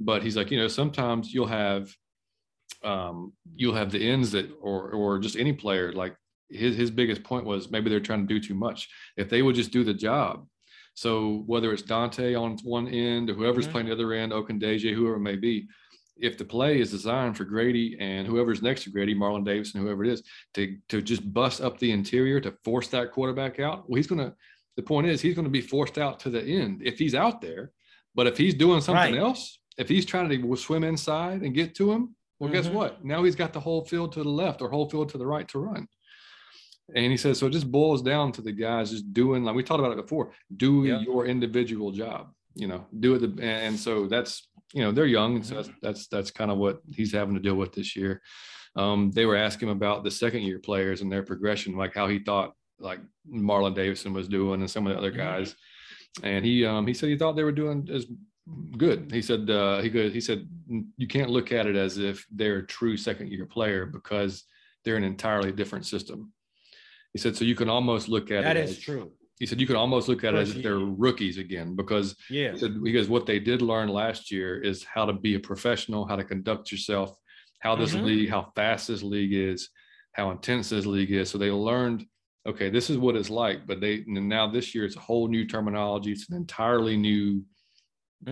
But he's like, you know, sometimes you'll have um you'll have the ends that or or just any player like his his biggest point was maybe they're trying to do too much. If they would just do the job, so whether it's Dante on one end or whoever's mm-hmm. playing the other end, Ogundeji, whoever it may be, if the play is designed for Grady and whoever's next to Grady, Marlon Davis and whoever it is, to to just bust up the interior to force that quarterback out, well, he's gonna. The point is, he's going to be forced out to the end if he's out there. But if he's doing something right. else, if he's trying to swim inside and get to him, well, mm-hmm. guess what? Now he's got the whole field to the left or whole field to the right to run. And he says, so it just boils down to the guys just doing, like we talked about it before, do yeah. your individual job, you know, do it. The, and so that's, you know, they're young. And so that's, that's, that's kind of what he's having to deal with this year. Um, they were asking him about the second year players and their progression, like how he thought like Marlon Davidson was doing and some of the other mm-hmm. guys. And he, um, he said he thought they were doing as good. He said, uh, he goes, he said, you can't look at it as if they're a true second year player because they're an entirely different system. He said, so you can almost look at that it. That is true. He said you can almost look at it as if they're rookies again because yeah. He said because what they did learn last year is how to be a professional, how to conduct yourself, how this mm-hmm. league, how fast this league is, how intense this league is. So they learned, okay, this is what it's like. But they now this year it's a whole new terminology. It's an entirely new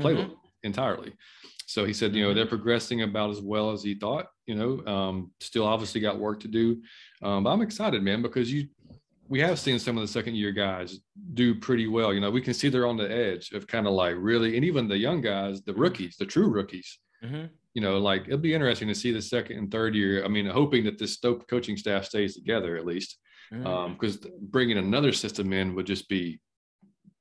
playbook mm-hmm. entirely. So he said, you know, mm-hmm. they're progressing about as well as he thought. You know, um, still obviously got work to do, um, but I'm excited, man, because you we have seen some of the second year guys do pretty well. You know, we can see they're on the edge of kind of like really, and even the young guys, the rookies, the true rookies. Mm-hmm. You know, like it'll be interesting to see the second and third year. I mean, hoping that this Stoke coaching staff stays together at least, because mm-hmm. um, bringing another system in would just be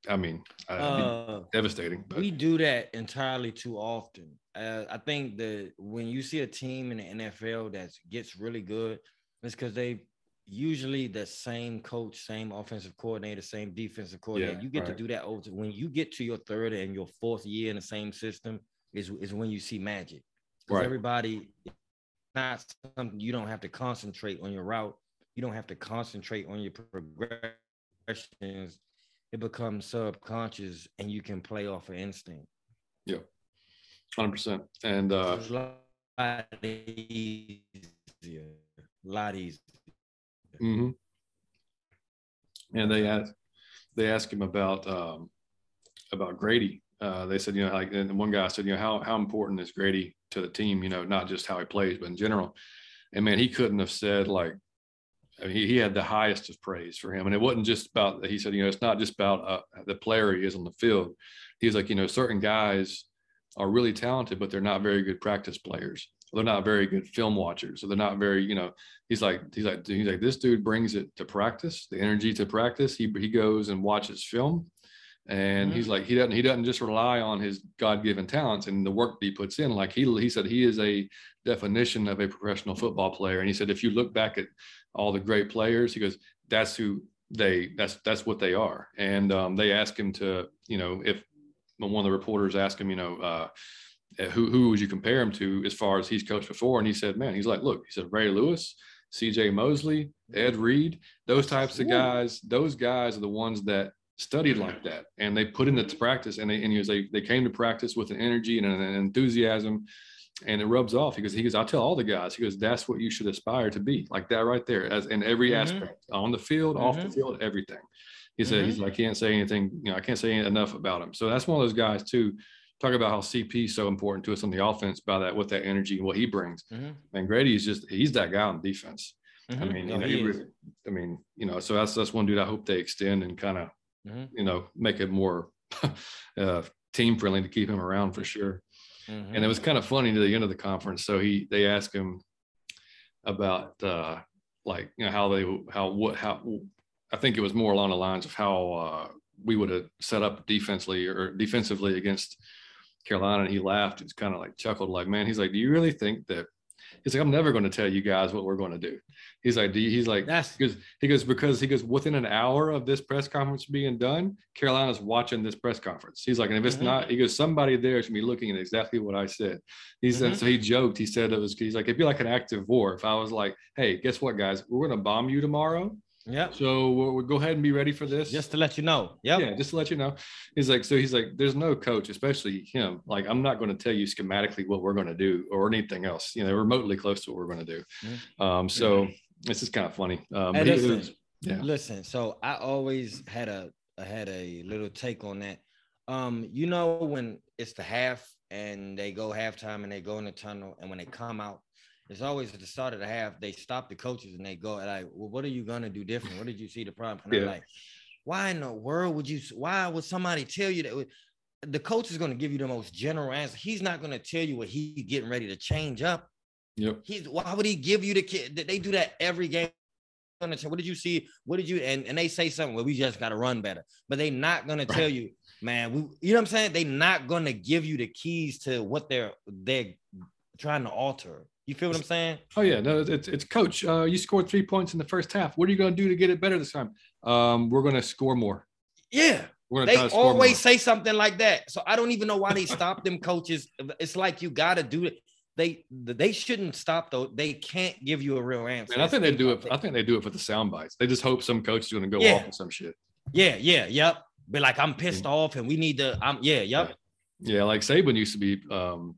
I mean, uh, devastating. But. We do that entirely too often. Uh, I think that when you see a team in the NFL that gets really good, it's because they usually the same coach, same offensive coordinator, same defensive coordinator. Yeah, you get right. to do that over. When you get to your third and your fourth year in the same system, is is when you see magic. Because right. everybody, not something you don't have to concentrate on your route. You don't have to concentrate on your progressions it becomes subconscious and you can play off of instinct. Yeah, hundred percent. And uh, it's a lot easier. A lot easier. Mm-hmm. And they asked they asked him about um, about Grady. Uh, they said, you know, like, and one guy said, you know, how how important is Grady to the team? You know, not just how he plays, but in general. And man, he couldn't have said like, I mean, he, he had the highest of praise for him. And it wasn't just about, he said, you know, it's not just about uh, the player he is on the field. He's like, you know, certain guys are really talented, but they're not very good practice players. They're not very good film watchers. So they're not very, you know, he's like, he's like, he's like, this dude brings it to practice, the energy to practice. He, he goes and watches film and mm-hmm. he's like he doesn't he doesn't just rely on his god-given talents and the work that he puts in. Like he he said he is a definition of a professional football player. And he said if you look back at all the great players he goes that's who they that's that's what they are. And um, they asked him to you know if one of the reporters asked him you know uh, who who would you compare him to as far as he's coached before? And he said man he's like look he said ray lewis cj mosley ed reed those types of guys those guys are the ones that studied like that and they put into practice and they and he was they, they came to practice with an energy and an, enthusiasm and it rubs off because he goes i tell all the guys he goes that's what you should aspire to be like that right there as in every mm-hmm. aspect on the field mm-hmm. off the mm-hmm. field everything he said mm-hmm. he's like i can't say anything you know i can't say enough about him so that's one of those guys too talk about how cp is so important to us on the offense by that with that energy and what he brings mm-hmm. and grady is just he's that guy on defense I mm-hmm. mean, you know, he really, I mean, you know, so that's that's one dude I hope they extend and kind of mm-hmm. you know, make it more uh, team friendly to keep him around for sure. Mm-hmm. And it was kind of funny to the end of the conference. So he, they asked him about uh, like, you know, how they, how, what, how, I think it was more along the lines of how uh, we would have set up defensively or defensively against Carolina. And he laughed. It's kind of like chuckled, like, man, he's like, do you really think that He's like, I'm never going to tell you guys what we're going to do. He's like, he's like, that's because he goes because he goes within an hour of this press conference being done, Carolina's watching this press conference. He's like, and if it's mm-hmm. not, he goes, somebody there should be looking at exactly what I said. He mm-hmm. said, so he joked. He said it was. He's like, it'd be like an active war. If I was like, hey, guess what, guys, we're going to bomb you tomorrow yeah. So we'll, we'll, go ahead and be ready for this. Just to let you know. Yeah. Yeah. Just to let you know. He's like, so he's like, there's no coach, especially him. Like, I'm not going to tell you schematically what we're going to do or anything else, you know, remotely close to what we're going to do. Mm-hmm. Um, so mm-hmm. this is kind of funny. Um, hey, listen, was, yeah. Listen, so I always had a, I had a little take on that. Um, you know, when it's the half and they go halftime and they go in the tunnel and when they come out, it's always at the start of the half, they stop the coaches and they go like, well, what are you gonna do different? What did you see the problem? And yeah. I'm like, why in the world would you why would somebody tell you that the coach is gonna give you the most general answer? He's not gonna tell you what he's getting ready to change up. Yep. He's why would he give you the kid? They do that every game. What did you see? What did you and, and they say something? Well, we just gotta run better, but they're not gonna tell you, man. We, you know what I'm saying? They're not gonna give you the keys to what they're they're trying to alter. You feel what I'm saying? Oh yeah, no, it's it's coach. Uh, you scored three points in the first half. What are you going to do to get it better this time? Um, we're going to score more. Yeah, they always say something like that. So I don't even know why they stop them coaches. It's like you got to do it. They they shouldn't stop though. They can't give you a real answer. And I think they do it. I think they do it for the sound bites. They just hope some coach is going to go yeah. off with some shit. Yeah, yeah, yep. Be like, I'm pissed off, and we need to. I'm yeah, yep. Yeah, yeah like Saban used to be um,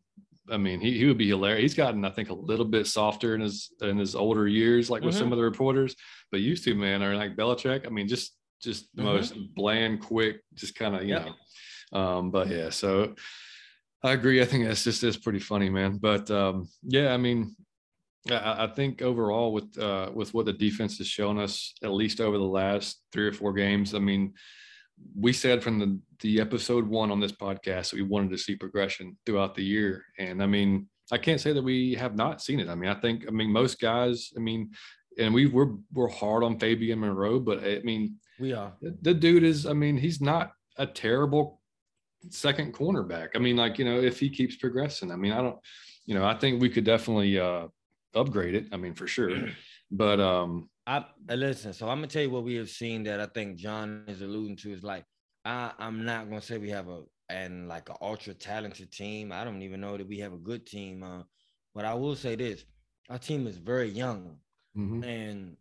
I mean, he, he would be hilarious. He's gotten, I think, a little bit softer in his in his older years, like with mm-hmm. some of the reporters. But used to, man, are like Belichick. I mean, just just the mm-hmm. most bland, quick, just kind of you yep. know. Um, but yeah, so I agree. I think that's just is pretty funny, man. But um, yeah, I mean, I, I think overall with uh, with what the defense has shown us, at least over the last three or four games, I mean we said from the, the episode one on this podcast that we wanted to see progression throughout the year. And I mean, I can't say that we have not seen it. I mean, I think, I mean, most guys, I mean, and we we're, we're hard on Fabian Moreau, but I mean, we are. The, the dude is, I mean, he's not a terrible second cornerback. I mean, like, you know, if he keeps progressing, I mean, I don't, you know, I think we could definitely uh, upgrade it. I mean, for sure. But um, I listen. So I'm gonna tell you what we have seen that I think John is alluding to is like I I'm not gonna say we have a and like an ultra talented team. I don't even know that we have a good team. Uh, but I will say this: our team is very young, mm-hmm. and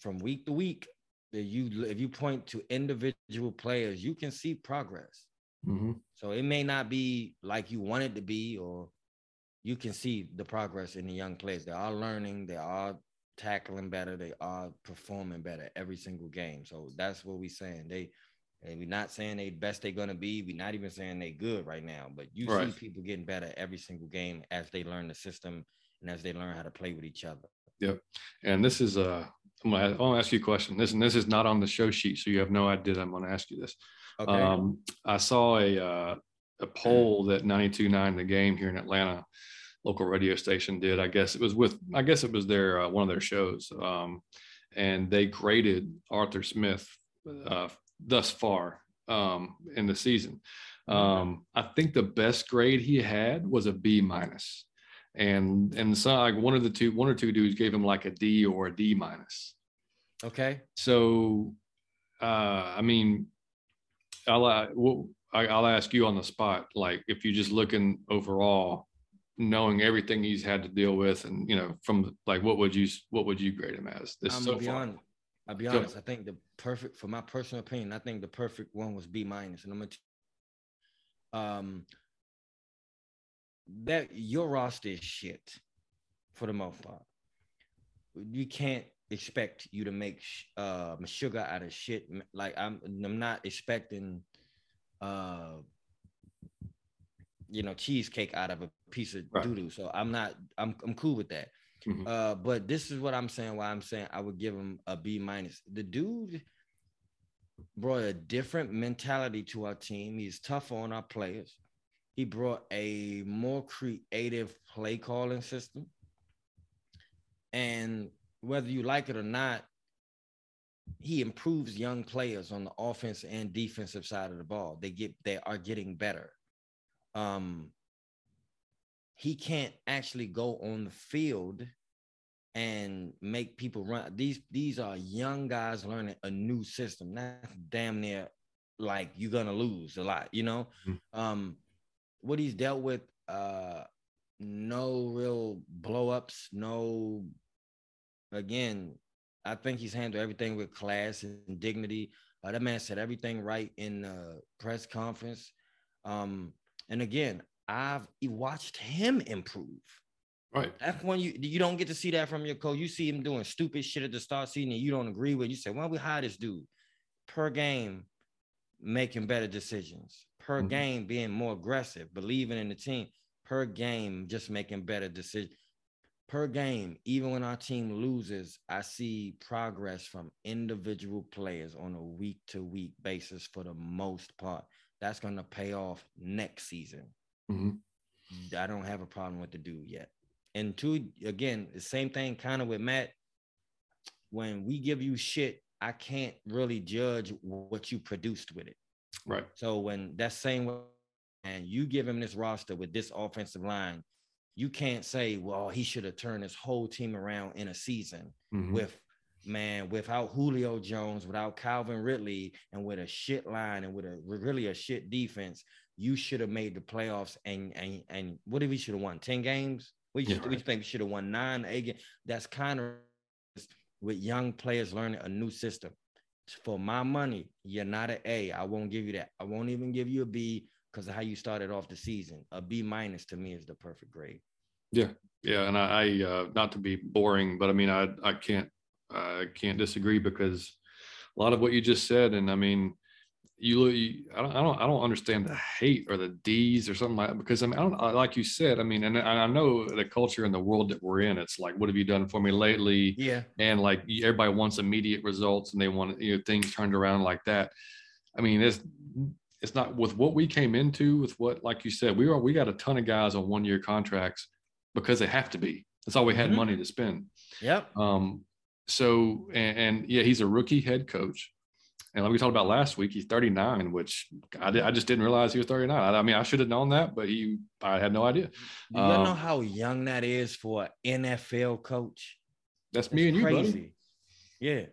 from week to week, that you if you point to individual players, you can see progress. Mm-hmm. So it may not be like you want it to be, or you can see the progress in the young players. They are learning, they are tackling better, they are performing better every single game. So that's what we're saying. They we're not saying they best they're gonna be. We're not even saying they good right now, but you right. see people getting better every single game as they learn the system and as they learn how to play with each other. Yep. And this is a, uh, I'm gonna, I'm gonna ask you a question. This and this is not on the show sheet, so you have no idea. I'm gonna ask you this. Okay. Um, I saw a uh, a poll that 92.9 the game here in Atlanta, local radio station did. I guess it was with I guess it was their uh, one of their shows, um, and they graded Arthur Smith uh, thus far um, in the season. Um, I think the best grade he had was a B minus, and and so like one of the two, one or two dudes gave him like a D or a D minus. Okay. So, uh, I mean, I'll uh, I'll ask you on the spot, like if you're just looking overall, knowing everything he's had to deal with, and you know, from like what would you what would you grade him as? This I'm so be honest. I'll be honest. I think the perfect, for my personal opinion, I think the perfect one was B minus, and I'm gonna. T- um, that your roster is shit for the most part. You can't expect you to make uh sugar out of shit. Like I'm, I'm not expecting uh you know cheesecake out of a piece of right. doo-doo. So I'm not. I'm I'm cool with that. Mm-hmm. Uh, but this is what I'm saying. Why I'm saying I would give him a B minus. The dude brought a different mentality to our team. He's tough on our players. He brought a more creative play calling system. And whether you like it or not, he improves young players on the offense and defensive side of the ball. They get they are getting better. Um, he can't actually go on the field and make people run. These these are young guys learning a new system. That's damn near like you're gonna lose a lot, you know. Mm-hmm. Um, what he's dealt with, uh, no real blowups, no. Again, I think he's handled everything with class and dignity. Uh, that man said everything right in the press conference. Um, and again, I've watched him improve. Right. That's when you you don't get to see that from your coach. You see him doing stupid shit at the start season and you don't agree with. You say, "Why don't we hire this dude?" Per game, making better decisions. Per mm-hmm. game, being more aggressive, believing in the team. Per game, just making better decisions. Per game, even when our team loses, I see progress from individual players on a week to week basis for the most part. That's going to pay off next season. Mm-hmm. I don't have a problem with the dude yet. And two, again, the same thing kind of with Matt. When we give you shit, I can't really judge what you produced with it. Right. So when that same way, and you give him this roster with this offensive line, you can't say, well, he should have turned his whole team around in a season mm-hmm. with man, without Julio Jones, without Calvin Ridley, and with a shit line and with a really a shit defense, you should have made the playoffs. And and and what if we should have won 10 games? We yeah. we think we should have won nine, eight games. That's kind of with young players learning a new system. For my money, you're not an A. I won't give you that. I won't even give you a B because of how you started off the season. A B minus to me is the perfect grade. Yeah, yeah, and I, I uh, not to be boring, but I mean, I I can't I can't disagree because a lot of what you just said, and I mean, you, you I don't, I don't, I don't understand the hate or the D's or something like that because I mean, I don't like you said. I mean, and I know the culture in the world that we're in. It's like, what have you done for me lately? Yeah, and like everybody wants immediate results, and they want you know things turned around like that. I mean, it's it's not with what we came into with what, like you said, we are we got a ton of guys on one year contracts because they have to be. That's all we had mm-hmm. money to spend. Yep. Um, so and, and, yeah, he's a rookie head coach. And like we talked about last week, he's 39, which I, I just didn't realize he was 39. I, I, mean, I should have known that, but he, I had no idea. You um, know how young that is for an NFL coach? That's, that's me and crazy. you, buddy. Yeah.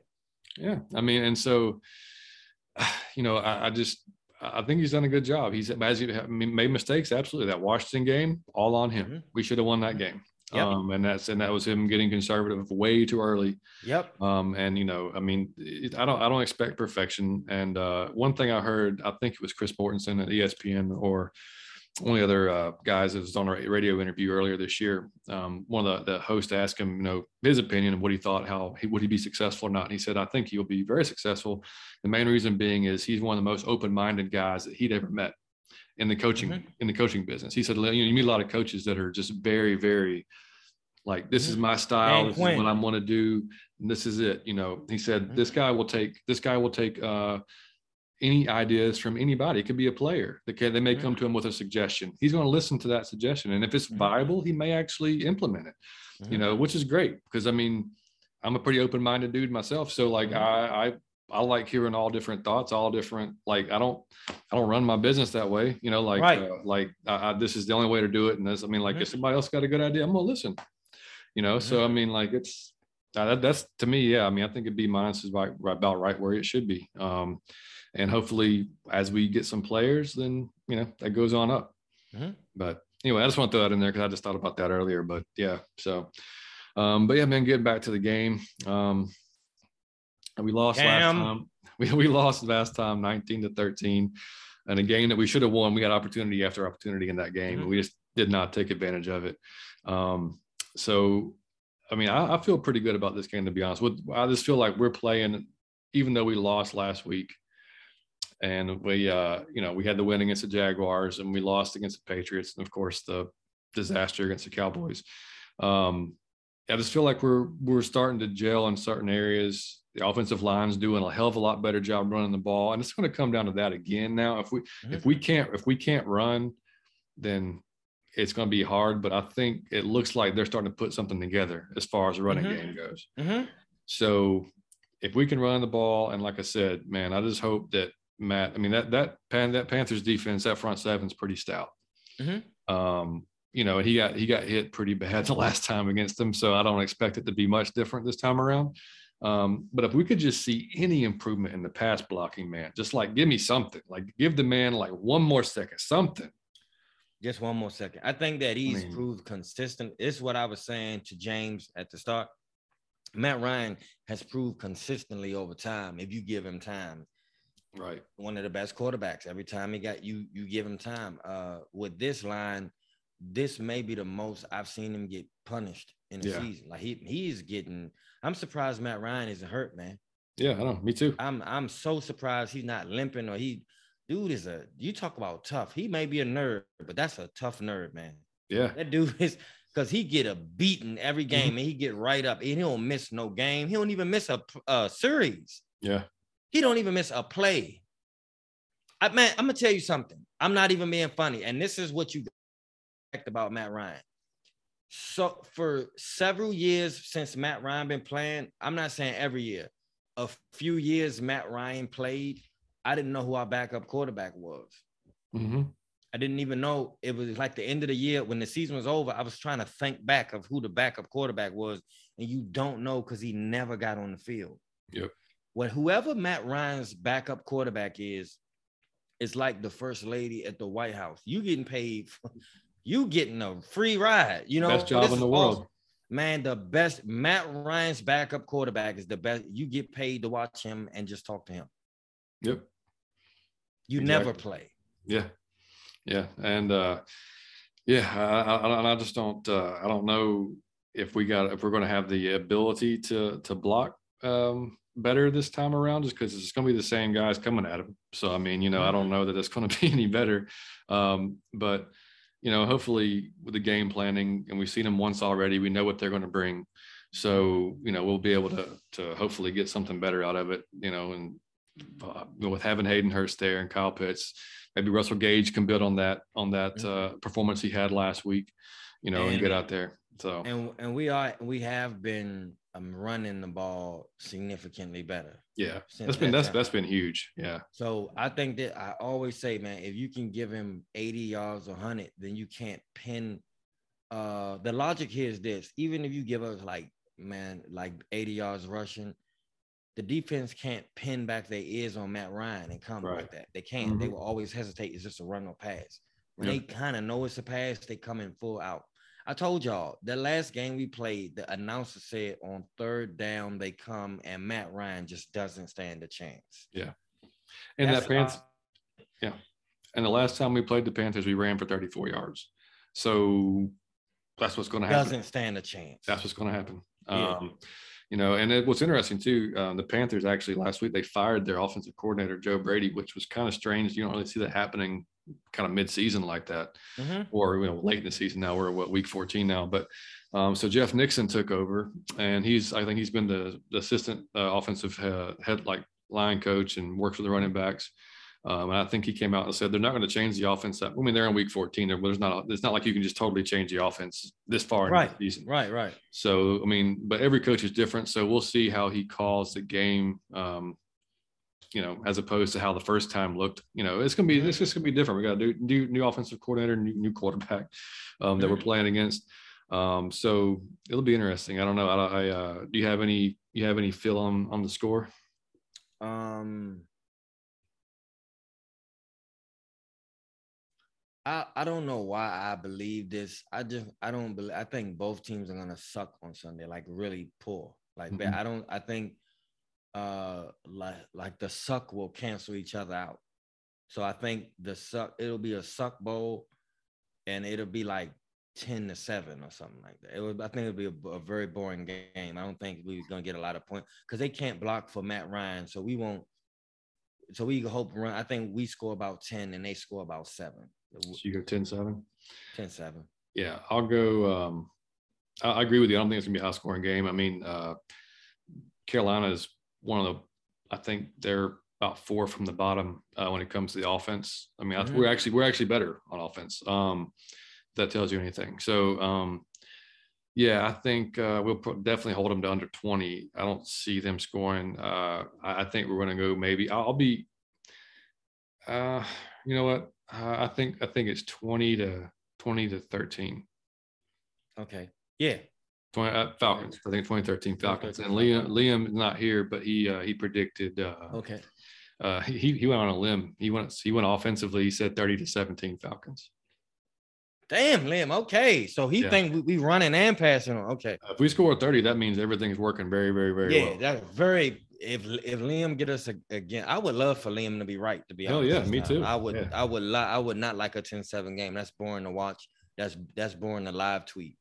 Yeah. I mean, and so, you know, I, I just, I think he's done a good job. He's as he made mistakes. Absolutely, that Washington game, all on him. Mm-hmm. We should have won that game. Yep. Um, and that's and that was him getting conservative way too early. Yep. Um, and you know, I mean, it, I don't I don't expect perfection. And uh, one thing I heard, I think it was Chris Mortensen at ESPN or one of the other uh, guys that was on a radio interview earlier this year. Um, one of the, the hosts asked him, you know, his opinion of what he thought, how he would he be successful or not. And he said, I think he'll be very successful. The main reason being is he's one of the most open-minded guys that he'd ever met in the coaching mm-hmm. in the coaching business. He said, you know, you meet a lot of coaches that are just very, very Like this is mm-hmm. my style. This is what I'm going to do. And this is it. You know, he said this mm-hmm. guy will take this guy will take uh, any ideas from anybody. It could be a player. They, can, they may come to him with a suggestion. He's going to listen to that suggestion, and if it's viable, he may actually implement it. You know, which is great because I mean, I'm a pretty open-minded dude myself. So like I, I I like hearing all different thoughts, all different like I don't I don't run my business that way, you know, like right. uh, like I, I, this is the only way to do it. And this, I mean, like mm-hmm. if somebody else got a good idea, I'm gonna listen, you know. Mm-hmm. So I mean, like it's uh, that, that's to me, yeah. I mean, I think it'd be minus is right, right about right where it should be. Um, and hopefully, as we get some players, then you know that goes on up. Mm-hmm. But anyway, I just want to throw that in there because I just thought about that earlier. But yeah, so um, but yeah, man, getting back to the game. Um, we lost last time. We, we lost last time 19 to 13 and a game that we should have won. We had opportunity after opportunity in that game. Mm-hmm. we just did not take advantage of it. Um, so, I mean, I, I, feel pretty good about this game, to be honest. With, I just feel like we're playing, even though we lost last week, and we, uh, you know, we had the win against the Jaguars, and we lost against the Patriots, and of course the disaster against the Cowboys. Um, I just feel like we're we're starting to gel in certain areas the offensive line's doing a hell of a lot better job running the ball, and it's going to come down to that again. Now, if we mm-hmm. if we can't if we can't run, then it's going to be hard. But I think it looks like they're starting to put something together as far as the running mm-hmm. game goes. Mm-hmm. So if we can run the ball, and like I said, man, I just hope that Matt. I mean that that Pan, that Panthers defense, that front seven's pretty stout. Mm-hmm. Um, you know, he got he got hit pretty bad the last time against them, so I don't expect it to be much different this time around. Um, but if we could just see any improvement in the pass blocking, man, just like give me something, like give the man like one more second, something. Just one more second. I think that he's I mean, proved consistent. It's what I was saying to James at the start. Matt Ryan has proved consistently over time. If you give him time, right, one of the best quarterbacks. Every time he got you, you give him time. Uh, with this line, this may be the most I've seen him get punished in the yeah. season. Like he he's getting. I'm surprised Matt Ryan isn't hurt, man. Yeah, I know. Me too. I'm I'm so surprised he's not limping or he. Dude is a. You talk about tough. He may be a nerd, but that's a tough nerd, man. Yeah. That dude is because he get a beating every game mm-hmm. and he get right up and he don't miss no game. He don't even miss a, a series. Yeah. He don't even miss a play. I man, I'm gonna tell you something. I'm not even being funny, and this is what you expect about Matt Ryan. So for several years since Matt Ryan been playing, I'm not saying every year, a few years Matt Ryan played, I didn't know who our backup quarterback was. Mm-hmm. I didn't even know it was like the end of the year when the season was over. I was trying to think back of who the backup quarterback was, and you don't know because he never got on the field. Yep. Well, whoever Matt Ryan's backup quarterback is, it's like the first lady at the White House. You getting paid you getting a free ride. You know, best job in the world. Awesome. Man, the best Matt Ryan's backup quarterback is the best. You get paid to watch him and just talk to him. Yep. You exactly. never play. Yeah. Yeah. And uh yeah, I, I, I just don't uh I don't know if we got if we're going to have the ability to to block um better this time around just because it's going to be the same guys coming at him. So I mean, you know, I don't mm-hmm. know that it's going to be any better. Um, but you know, hopefully with the game planning, and we've seen them once already, we know what they're going to bring. So, you know, we'll be able to to hopefully get something better out of it. You know, and uh, with having Hayden Hurst there and Kyle Pitts, maybe Russell Gage can build on that on that uh, performance he had last week. You know, and, and get out there. So and and we are we have been um, running the ball significantly better. Yeah, that's been that that's time. that's been huge. Yeah. So I think that I always say, man, if you can give him 80 yards or 100, then you can't pin. Uh, the logic here is this: even if you give us like man, like 80 yards rushing, the defense can't pin back their ears on Matt Ryan and come right. like that. They can't. Mm-hmm. They will always hesitate. It's just a run or pass. When yep. they kind of know it's a pass, they come in full out. I told y'all the last game we played, the announcer said on third down they come and Matt Ryan just doesn't stand a chance. Yeah. And That's, that Panthers, uh, yeah. And the last time we played the Panthers, we ran for 34 yards. So that's what's going to happen. Doesn't stand a chance. That's what's going to happen. Yeah. Um, you know, and it, what's interesting too, um, the Panthers actually last week they fired their offensive coordinator Joe Brady, which was kind of strange. You don't really see that happening kind of mid-season like that, mm-hmm. or you know late in the season. Now we're what week 14 now, but Um, so Jeff Nixon took over, and he's I think he's been the, the assistant uh, offensive uh, head like line coach and works with the running backs. Um, and I think he came out and said they're not going to change the offense. That, I mean, they're in week 14. There's not. It's not like you can just totally change the offense this far right. in the season. Right. Right. So I mean, but every coach is different. So we'll see how he calls the game. Um, you know, as opposed to how the first time looked. You know, it's gonna be this is gonna be different. We got a new, new new offensive coordinator, new, new quarterback um, that we're mm-hmm. playing against. Um, so it'll be interesting. I don't know. I, I uh, do you have any you have any feel on on the score? Um, I I don't know why I believe this. I just I don't believe. I think both teams are gonna suck on Sunday, like really poor. Like mm-hmm. I don't. I think uh like like the suck will cancel each other out. So I think the suck it'll be a suck bowl, and it'll be like ten to seven or something like that. It would. I think it'll be a, a very boring game. I don't think we're gonna get a lot of points because they can't block for Matt Ryan, so we won't. So we hope run. I think we score about ten and they score about seven. So you go 10 7? 10 7. Yeah, I'll go. Um, I, I, agree with you. I don't think it's going to be a high scoring game. I mean, uh, Carolina is one of the, I think they're about four from the bottom uh, when it comes to the offense. I mean, mm-hmm. we're actually we're actually better on offense. Um, that tells you anything. So, um, yeah, I think uh, we'll definitely hold them to under 20. I don't see them scoring. Uh, I, I, think we're going to go maybe. I'll, be. Uh, you know what? Uh, I think I think it's twenty to twenty to thirteen. Okay. Yeah. 20, uh, Falcons. I think 2013 Falcons. And Liam Liam is not here, but he uh, he predicted. Uh, okay. Uh, he he went on a limb. He went he went offensively. He said 30 to 17 Falcons. Damn, Liam. Okay, so he yeah. think we, we running and passing. Okay. If we score 30, that means everything's working very, very, very yeah, well. Yeah, that's very if if Liam get us a, again, I would love for Liam to be right. To be Hell honest, yeah, me too. I would, yeah. I would, li- I would not like a 10-7 game. That's boring to watch. That's that's boring to live tweet.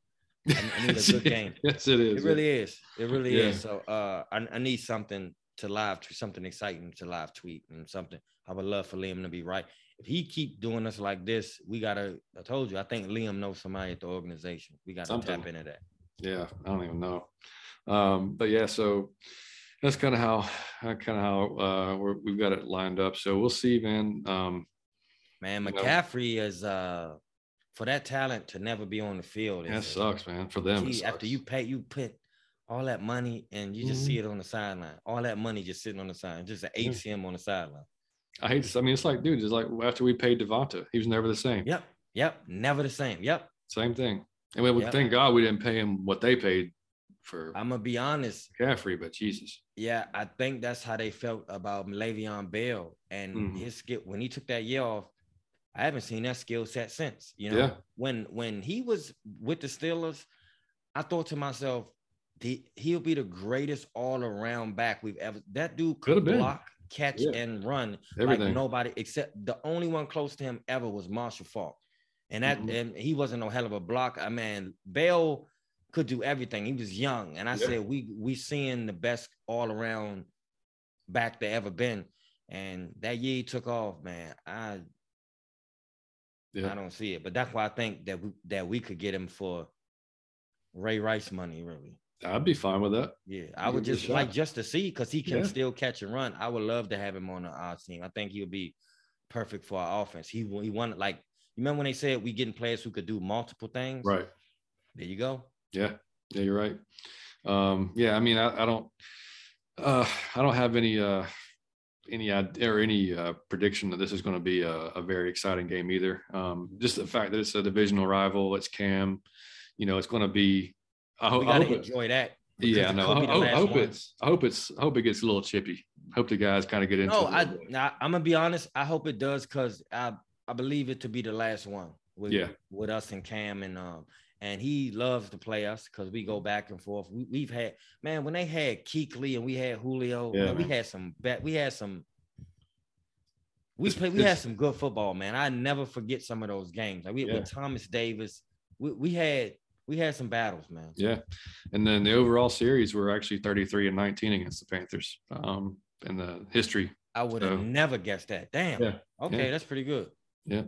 I, I need a good game. yes, it is. It really is. It really yeah. is. So uh, I, I need something to live, something exciting to live tweet, and something. I would love for Liam to be right. If he keep doing us like this, we gotta. I told you, I think Liam knows somebody at the organization. We gotta something. tap into that. Yeah, I don't even know. Um, but yeah, so that's kind of how kind of how uh, we have got it lined up. So we'll see, man. Um, man, McCaffrey know. is uh, for that talent to never be on the field. That sucks, man. For them, gee, after you pay, you put all that money and you just mm-hmm. see it on the sideline. All that money just sitting on the side, just an ATM yeah. on the sideline. I hate this. I mean, it's like, dude, it's like after we paid Devonta, he was never the same. Yep. Yep. Never the same. Yep. Same thing. And we yep. thank God we didn't pay him what they paid for I'm gonna be honest. McCaffrey, but Jesus. Yeah, I think that's how they felt about Le'Veon Bell and mm-hmm. his skill when he took that year off. I haven't seen that skill set since. You know, yeah. when when he was with the Steelers, I thought to myself, the, he'll be the greatest all around back we've ever. That dude could, block, catch, yeah. and run Everything. like nobody except the only one close to him ever was Marshall Faulk. And that mm-hmm. and he wasn't no hell of a block. I mean, Bell could do everything. He was young, and I yeah. said we we seeing the best all around back there ever been. And that year he took off, man. I yeah. I don't see it, but that's why I think that we, that we could get him for Ray Rice money, really. I'd be fine with that. Yeah, I would just like just to see because he can yeah. still catch and run. I would love to have him on the our team. I think he'll be perfect for our offense. He he wanted like you remember when they said we getting players who could do multiple things. Right. There you go. Yeah, yeah, you're right. Um, yeah, I mean, I, I don't, uh, I don't have any, uh, any or any uh, prediction that this is going to be a, a, very exciting game either. Um, just the fact that it's a divisional rival, it's Cam, you know, it's going to be. I, ho- I hope enjoy that. Yeah, no, I, I, I hope it's. I hope it's. I hope it gets a little chippy. Hope the guys kind of get into. No, I, I. I'm gonna be honest. I hope it does because I. I believe it to be the last one. With, yeah. With us and Cam and um and he loves to play us because we go back and forth. We, have had man when they had Kuechly and we had Julio, yeah, man, we had some bet. We had some. We played. We had some good football, man. I never forget some of those games. Like we yeah. with Thomas Davis, we, we had we had some battles, man. Yeah, and then the overall series were actually thirty three and nineteen against the Panthers. Um, in the history, I would have so, never guessed that. Damn. Yeah. Okay, that's pretty good. Yeah.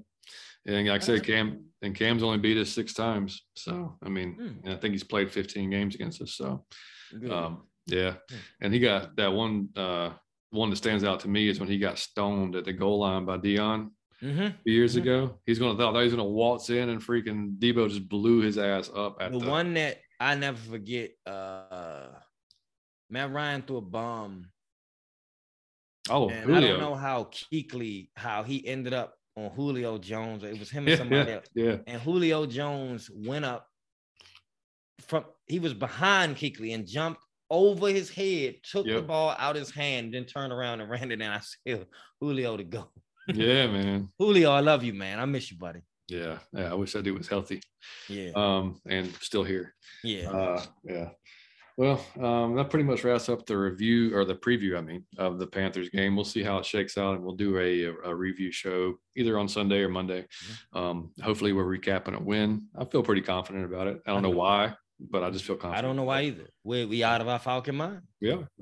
And like I said, Cam and Cam's only beat us six times. So I mean, hmm. I think he's played 15 games against us. So um, yeah. And he got that one uh one that stands out to me is when he got stoned at the goal line by Deion mm-hmm. years mm-hmm. ago. He's gonna thought he's gonna waltz in and freaking Debo just blew his ass up at the, the one that I never forget. Uh Matt Ryan threw a bomb. Oh, and Julio. I don't know how Kuechly, how he ended up on Julio Jones. It was him and somebody yeah, else. Yeah. And Julio Jones went up from he was behind Kuechly and jumped over his head, took yep. the ball out his hand, then turned around and ran it. And I said, Julio to go. yeah, man. Julio, I love you, man. I miss you, buddy. Yeah, yeah. I wish that dude was healthy. Yeah. Um, and still here. Yeah. Uh, yeah. Well, um, that pretty much wraps up the review or the preview, I mean, of the Panthers game. We'll see how it shakes out, and we'll do a, a review show either on Sunday or Monday. Mm-hmm. Um, hopefully, we're recapping a win. I feel pretty confident about it. I don't know why, but I just feel confident. I don't know why either. We we out of our Falcon mind.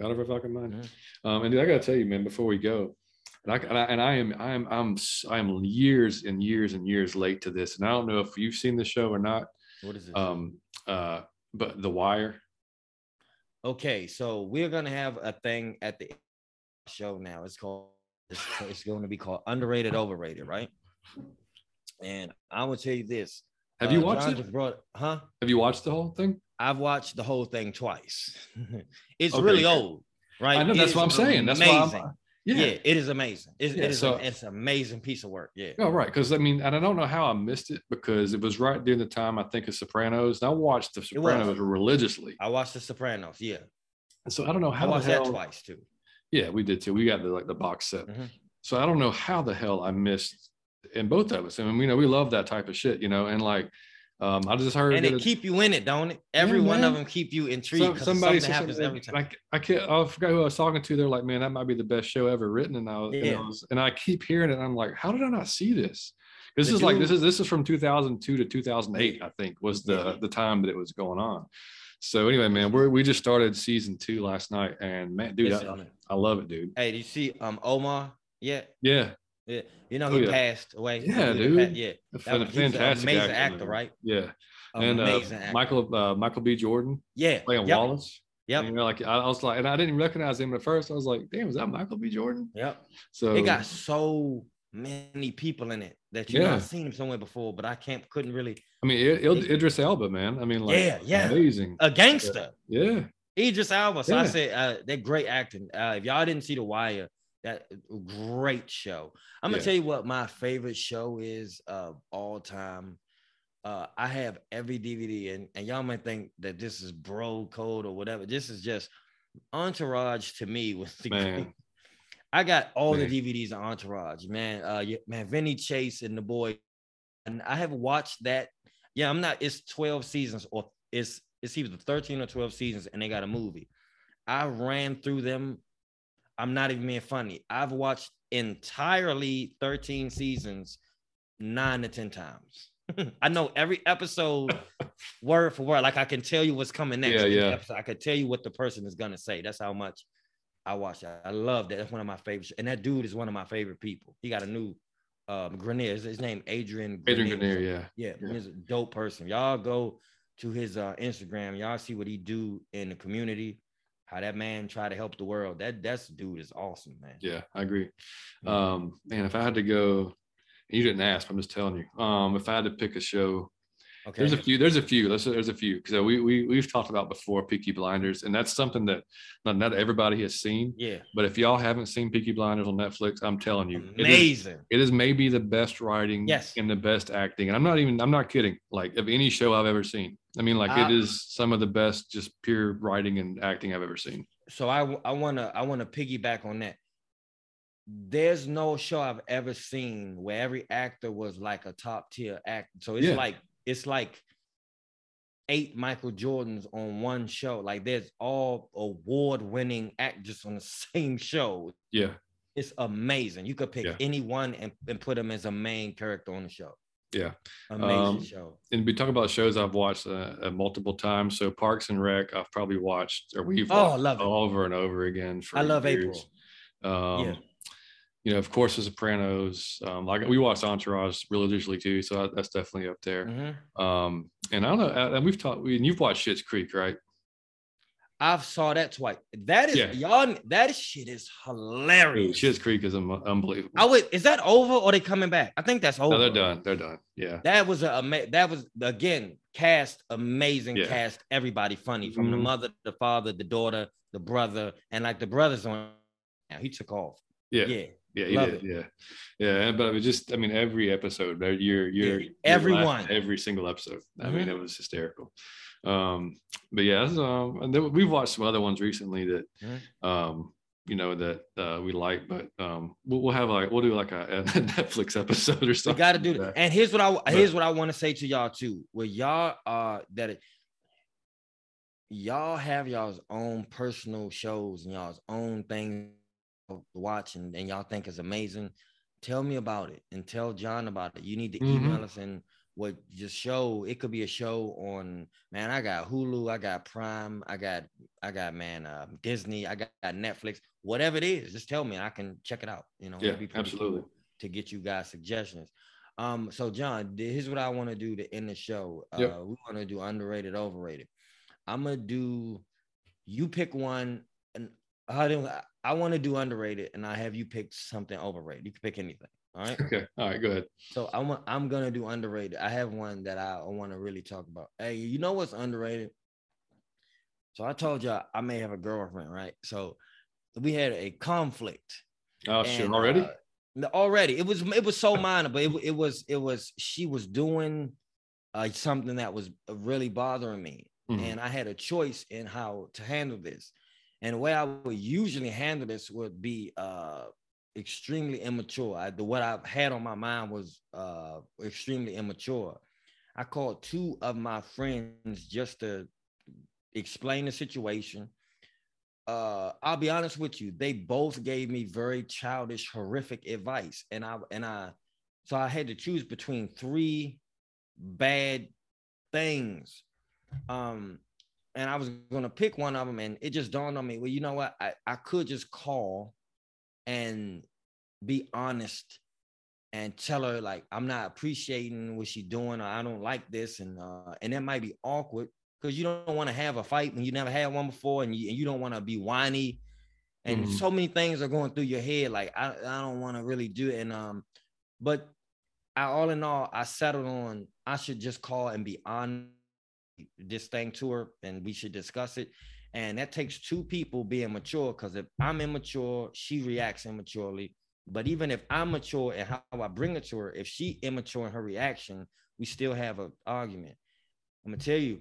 Are out of our Falcon mind. Mm-hmm. Um, and I got to tell you, man, before we go, and I, and I, and I am I am I'm I am years and years and years late to this, and I don't know if you've seen the show or not. What is it? Um, uh, but The Wire okay, so we're gonna have a thing at the show now. It's called it's, it's going to be called underrated, overrated, right? And I will tell you this. Have uh, you watched John it? Brought, huh? Have you watched the whole thing? I've watched the whole thing twice. it's okay. really old, right? I know that's what I'm saying. That's amazing. why I'm, yeah. yeah, it is amazing. It's, yeah, it is so, a, it's an amazing piece of work. Yeah. Oh, right. Because I mean, and I don't know how I missed it because it was right during the time I think of Sopranos. And I watched the Sopranos religiously. I watched the Sopranos. Yeah. And so I don't know how I watched hell, that twice too. Yeah, we did too. We got the like the box set. Mm-hmm. So I don't know how the hell I missed in both of us. I mean, you know, we love that type of shit, you know, and like um, I just heard and it keep you in it, don't it? Every yeah, one of them keep you intrigued. So, somebody something happens every time. I, I can't. I forgot who I was talking to. They're like, "Man, that might be the best show ever written." And I was, yeah. and I, was, and I keep hearing it. I'm like, "How did I not see this?" This the is dude, like this is this is from 2002 to 2008. I think was the yeah. the time that it was going on. So anyway, man, we we just started season two last night, and man, dude, I, I, love it, dude. Hey, do you see um Omar? Yeah. Yeah. Yeah. You know, he oh, yeah. passed away. Yeah, dude. yeah. That was, fantastic. amazing actor, actor, right? Yeah and uh, Michael uh, Michael B. Jordan, yeah, playing yep. Wallace. Yeah, you know, like I, I, was like, and I didn't recognize him at first. I was like, damn, is that Michael B. Jordan? Yep. So it got so many people in it that you yeah. know I've seen him somewhere before, but I can't couldn't really. I mean, it, it, Idris Elba, man. I mean, like, yeah, yeah, amazing, a gangster. Yeah, Idris Elba. So yeah. I said, uh, they're great acting. Uh, if y'all didn't see The Wire, that great show. I'm gonna yeah. tell you what my favorite show is of all time uh, I have every DVD, and, and y'all might think that this is bro code or whatever. This is just Entourage to me was the man. I got all man. the DVDs of Entourage, man. Uh, man, Vinny Chase and the boy, and I have watched that. Yeah, I'm not. It's 12 seasons, or it's it's either 13 or 12 seasons, and they got a movie. I ran through them. I'm not even being funny. I've watched entirely 13 seasons nine to 10 times. I know every episode word for word. Like I can tell you what's coming next. Yeah, yeah. Episode. I could tell you what the person is gonna say. That's how much I watch that. I love that. That's one of my favorites. And that dude is one of my favorite people. He got a new um Grenier. His name Adrian. Adrian Grenier, yeah. yeah. Yeah, he's a dope person. Y'all go to his uh, Instagram. Y'all see what he do in the community. How that man try to help the world. That that's dude is awesome, man. Yeah, I agree. Um, man, if I had to go you didn't ask. I'm just telling you. Um, if I had to pick a show, okay. there's a few. There's a few. There's a, there's a few because we we we've talked about before Peaky Blinders, and that's something that not, not everybody has seen. Yeah. But if y'all haven't seen Peaky Blinders on Netflix, I'm telling you, amazing. It is, it is maybe the best writing. Yes. And the best acting, and I'm not even. I'm not kidding. Like of any show I've ever seen. I mean, like uh, it is some of the best, just pure writing and acting I've ever seen. So I I wanna I wanna piggyback on that there's no show I've ever seen where every actor was like a top tier actor. So it's yeah. like it's like eight Michael Jordans on one show. Like there's all award winning actors on the same show. Yeah. It's amazing. You could pick yeah. anyone and, and put them as a main character on the show. Yeah. Amazing um, show. And we talk about shows I've watched uh, uh, multiple times. So Parks and Rec, I've probably watched or we've oh, love it. over and over again. For I love years. April. Um, yeah you know, of course, The Sopranos. Um, like we watched Entourage religiously too, so that's definitely up there. Mm-hmm. Um, and I don't know, and we've talked. We, and you've watched Schitt's Creek, right? I've saw that twice. That is yeah. y'all. That shit is hilarious. Schitt's Creek is unbelievable. I would. Is that over or they coming back? I think that's over. No, they're done. They're done. Yeah. That was a ama- that was again cast amazing yeah. cast. Everybody funny from mm-hmm. the mother, the father, the daughter, the brother, and like the brothers on. Now he took off. Yeah. Yeah. Yeah, he did. It. Yeah, yeah. But it was just, I mean, every episode, you're, you're, yeah, everyone, every single episode. I mm-hmm. mean, it was hysterical. Um, but yeah, um, and then we've watched some other ones recently that, mm-hmm. um, you know that uh, we like, but um, we'll, we'll, have like we'll do like a, a Netflix episode or something. We got to do that. And here's what I but, here's what I want to say to y'all too. Where y'all are uh, that it, y'all have y'all's own personal shows and y'all's own things watch and, and y'all think is amazing, tell me about it and tell John about it. You need to mm-hmm. email us and what just show it could be a show on man i got hulu i got prime i got i got man uh, disney i got, got, netflix whatever it is just tell me i can check it out you know yeah absolutely cool to get you guys suggestions. Um so john here's what i want to do to end the show. Uh yep. we want to do underrated overrated. I'm gonna do you pick one and how do i want to do underrated and i have you pick something overrated. You can pick anything all right. Okay. All right. Go ahead. So I'm I'm gonna do underrated. I have one that I want to really talk about. Hey, you know what's underrated? So I told y'all I may have a girlfriend, right? So we had a conflict. Oh shit! Already? Uh, already. It was it was so minor, but it, it was it was she was doing uh, something that was really bothering me, mm-hmm. and I had a choice in how to handle this. And the way I would usually handle this would be uh, extremely immature. I, the what I've had on my mind was uh, extremely immature. I called two of my friends just to explain the situation. Uh, I'll be honest with you, they both gave me very childish, horrific advice, and I and I, so I had to choose between three bad things. Um, and I was gonna pick one of them, and it just dawned on me. Well, you know what? I, I could just call and be honest and tell her like I'm not appreciating what she's doing or I don't like this and uh and that might be awkward because you don't want to have a fight when you never had one before and you, and you don't want to be whiny and mm-hmm. so many things are going through your head like I, I don't want to really do it and um but I all in all I settled on I should just call and be on this thing to her and we should discuss it and that takes two people being mature because if I'm immature, she reacts immaturely. But even if I'm mature and how I bring it to her, if she immature in her reaction, we still have an argument. I'm gonna tell you,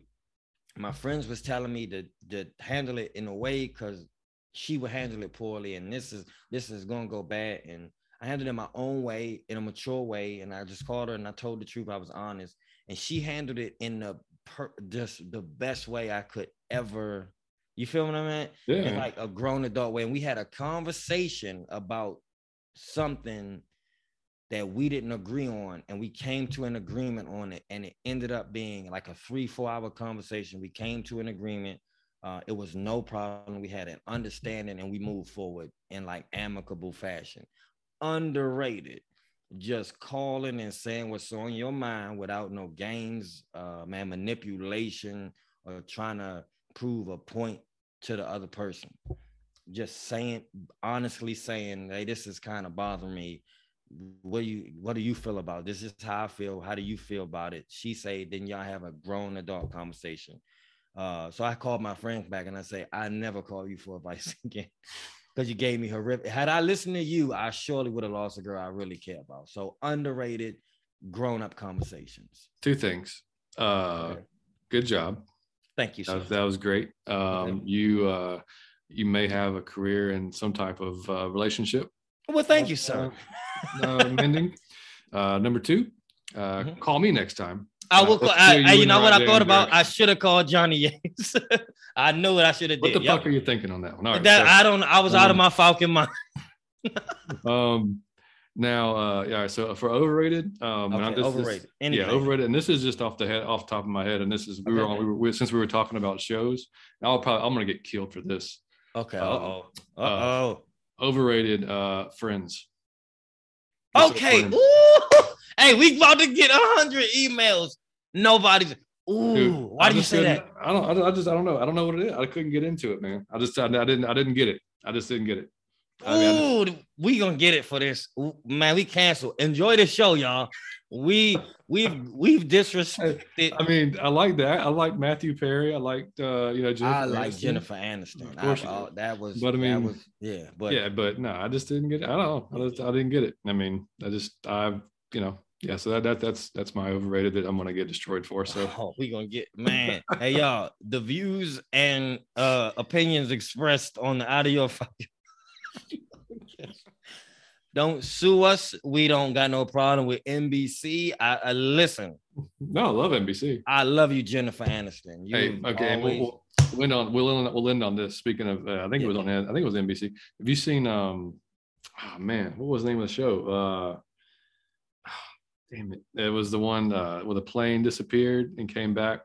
my friends was telling me to, to handle it in a way because she would handle it poorly, and this is this is gonna go bad. And I handled it in my own way, in a mature way, and I just called her and I told the truth. I was honest, and she handled it in the per, just the best way I could ever you feel what I mean? Yeah. In like a grown adult way. And we had a conversation about something that we didn't agree on and we came to an agreement on it and it ended up being like a three four hour conversation we came to an agreement uh, it was no problem we had an understanding and we moved forward in like amicable fashion underrated just calling and saying what's on your mind without no games uh, man manipulation or trying to prove a point to the other person. Just saying, honestly saying, hey, this is kind of bothering me. What do you what do you feel about this? Is how I feel. How do you feel about it? She say, then y'all have a grown adult conversation. Uh, so I called my friends back and I say, I never call you for advice again. Because you gave me horrific. Had I listened to you, I surely would have lost a girl I really care about. So underrated grown-up conversations. Two things. Uh, okay. good job. Thank you. That, that, was great. Um, You uh, you may have a career in some type of uh, relationship. Well, thank you, sir. Uh, uh mending. Uh, number two, uh, mm-hmm. call me next time. I will. Call, I, you, you know what I thought about? I should have called Johnny Yates. I knew what I should have did. What the yep. fuck are you thinking on that one? All right, that, so, I don't. I was um, out of um, my Falcon mind. um, now, uh, yeah. So for overrated, um, okay, this, overrated, this, yeah, overrated, and this is just off the head, off the top of my head, and this is we okay. were on, we were we, since we were talking about shows. I'll probably I'm gonna get killed for this. Okay. Uh oh. Uh oh. Overrated. Uh, Friends. Okay. Ooh. Hey, we about to get a hundred emails. Nobody's. Ooh, Dude, why do you say that? I don't. I just. I don't know. I don't know what it is. I couldn't get into it, man. I just. I, I didn't. I didn't get it. I just didn't get it. Ooh, we gonna get it for this. Man, we cancel. Enjoy the show, y'all. We we've we've disrespected. I mean, I like that. I like Matthew Perry. I liked uh, you know, Jennifer I like Aniston. Jennifer Aniston. Of course, I, I, that was. But I mean, was, yeah, but yeah, but no, I just didn't get. It. I don't know. I, just, I didn't get it. I mean, I just I you know yeah, so that, that that's that's my overrated that I'm gonna get destroyed for. So oh, we gonna get man. hey y'all, the views and uh opinions expressed on the audio. Don't sue us. We don't got no problem with NBC. I, I, listen. No, I love NBC. I love you, Jennifer Aniston. You hey, okay, always... we'll, we'll, end on we'll end, we'll end on this. Speaking of, uh, I think yeah. it was on. I think it was NBC. Have you seen? Um, oh man, what was the name of the show? Uh, damn it, it was the one uh, where the plane disappeared and came back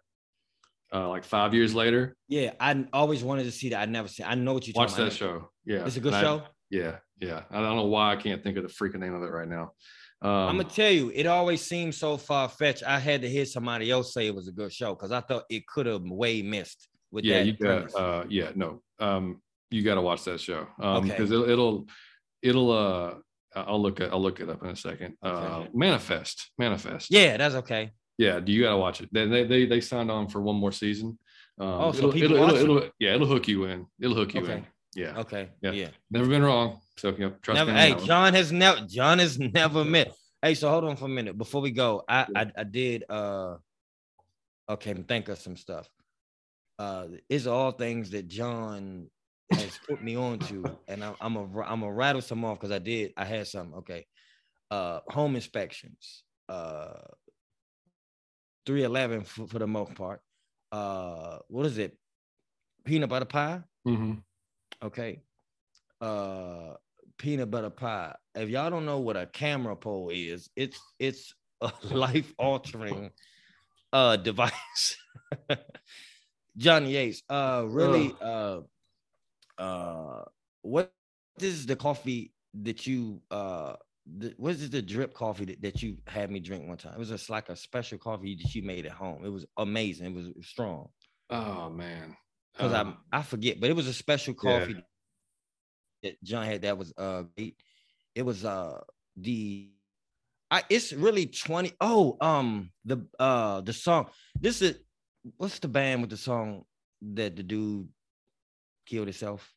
uh, like five years later. Yeah, I always wanted to see that. I never seen. I know what you watch that show. Yeah, it's a good show. Yeah, yeah. I don't know why I can't think of the freaking name of it right now. Um, I'm gonna tell you, it always seemed so far fetched. I had to hear somebody else say it was a good show because I thought it could have way missed with yeah. You got, uh, yeah, no, um, you got to watch that show um, because okay. it'll, it'll, it'll, uh, I'll look at, I'll look it up in a second. Uh, okay. Manifest, Manifest. Yeah, that's okay. Yeah, do you got to watch it? They, they, they signed on for one more season. Um, oh, so it'll, it'll, it'll, it'll, yeah, it'll hook you in. It'll hook you okay. in. Yeah. Okay. Yeah. yeah. Never been wrong. So you know, trust never, me. Hey, John has never John has never met. Hey, so hold on for a minute before we go. I I, I did uh okay, think of some stuff. Uh it's all things that John has put me on to, and I, I'm a I'm a rattle some off because I did I had some okay. Uh home inspections. Uh 311 for, for the most part. Uh what is it? Peanut butter pie. Mm-hmm. Okay. Uh peanut butter pie. If y'all don't know what a camera pole is, it's it's a life altering uh device. Johnny Yates, uh really uh uh what is the coffee that you uh the, what is the drip coffee that, that you had me drink one time? It was just like a special coffee that you made at home. It was amazing. It was strong. Oh man. Because um, I I forget, but it was a special coffee yeah that John had that was uh great. It was uh the I it's really 20. Oh, um the uh the song. This is what's the band with the song that the dude killed himself?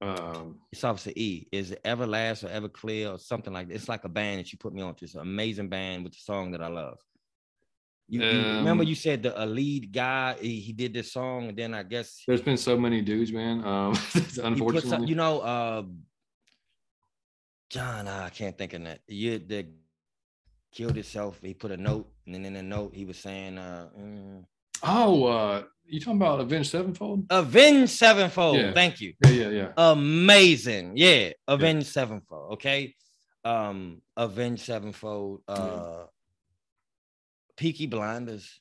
Um it's obviously E. Is it Everlast or Everclear or something like that? It's like a band that you put me on to. It's an amazing band with the song that I love. You, um, you, remember you said the a lead guy he, he, did this song and then I guess there's been so many dudes, man. Um, unfortunately, some, you know, uh, John, I can't think of that. You the killed himself. He put a note, and then in the note he was saying, uh, mm, "Oh, uh, you talking about Avenged Sevenfold?" Avenged Sevenfold. Yeah. Thank you. Yeah, yeah, yeah. Amazing. Yeah, Avenged yeah. Sevenfold. Okay, um, Avenged Sevenfold. Uh, yeah. Peaky Blinders,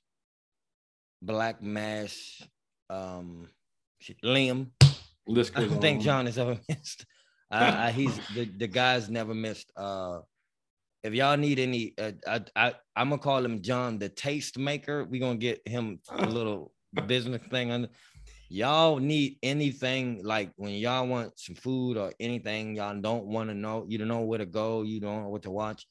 Black Mass, um, Liam. List I don't think John has ever missed. Uh, he's the, the guy's never missed. Uh, if y'all need any, uh, I, I I'm gonna call him John the Taste Maker. We gonna get him a little business thing on. Y'all need anything like when y'all want some food or anything y'all don't want to know, you don't know where to go, you don't know what to watch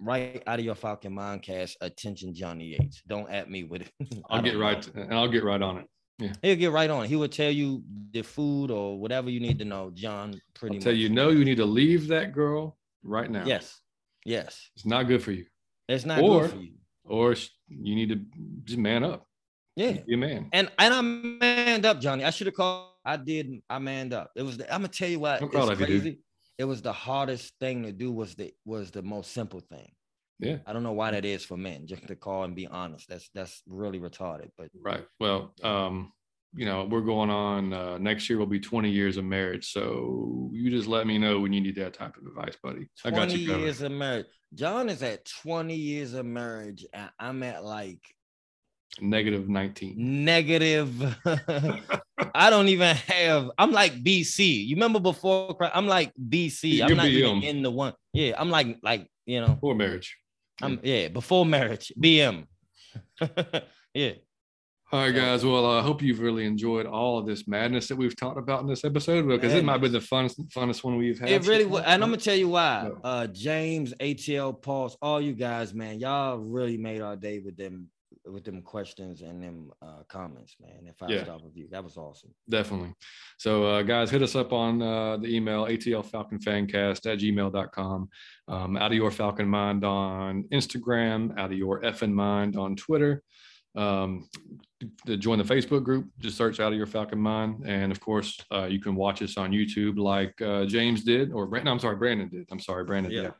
right out of your Falcon Mindcast, attention Johnny Yates. Don't at me with it. I'll get right to, and I'll get right on it. Yeah. He'll get right on it. He will tell you the food or whatever you need to know, John. Pretty I'll much. Tell you no, you need to leave that girl right now. Yes. Yes. It's not good for you. It's not or, good for you. Or you need to just man up. Yeah. Be a man. And and I manned up, Johnny. I should have called. I did. I manned up. It was. The, I'm gonna tell you what. It's crazy it was the hardest thing to do was the was the most simple thing. Yeah. I don't know why that is for men, just to call and be honest. That's that's really retarded. But right. Well, um, you know, we're going on uh, next year will be 20 years of marriage. So you just let me know when you need that type of advice, buddy. 20 I got you years of marriage. John is at 20 years of marriage, and I'm at like Negative 19. Negative. I don't even have. I'm like BC. You remember before? I'm like BC. I'm not even in the one. Yeah, I'm like like you know. Before marriage. I'm yeah before marriage. BM. yeah. All right, guys. Well, I uh, hope you've really enjoyed all of this madness that we've talked about in this episode because it might be the funnest, funnest one we've had. It really was. And I'm going to tell you why. Uh, James, ATL, Pulse, all you guys, man, y'all really made our day with them with them questions and them uh, comments, man. And five yeah. star review. That was awesome. Definitely. So, uh, guys, hit us up on uh, the email ATL Falcon Fancast at gmail.com. Um, out of your Falcon Mind on Instagram, out of your effing mind on Twitter. Um, to join the Facebook group, just search out of your Falcon Mind. And of course, uh, you can watch us on YouTube like uh, James did, or Brandon, I'm sorry, Brandon did. I'm sorry, Brandon. Yeah.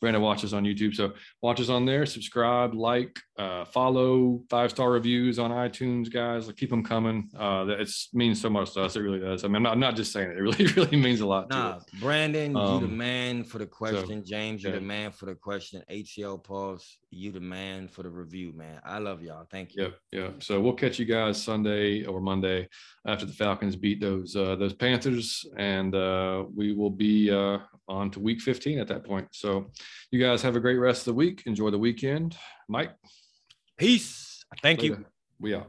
Brandon watches on YouTube. So watch us on there, subscribe, like, uh, follow, five star reviews on iTunes, guys. Like, keep them coming. Uh, it means so much to us. It really does. I mean, I'm not, I'm not just saying it. It really, really means a lot. Nah, Brandon, um, you the um, man for the question. So, James, you yeah. the man for the question. ATL Pulse, you the man for the review, man. I love y'all. Thank you. Yeah, yeah. So we'll catch you guys Sunday or Monday after the Falcons beat those uh, those Panthers, and uh, we will be uh, on to Week 15 at that point. So you guys have a great rest of the week. Enjoy the weekend, Mike. Peace. Thank Later. you. We are.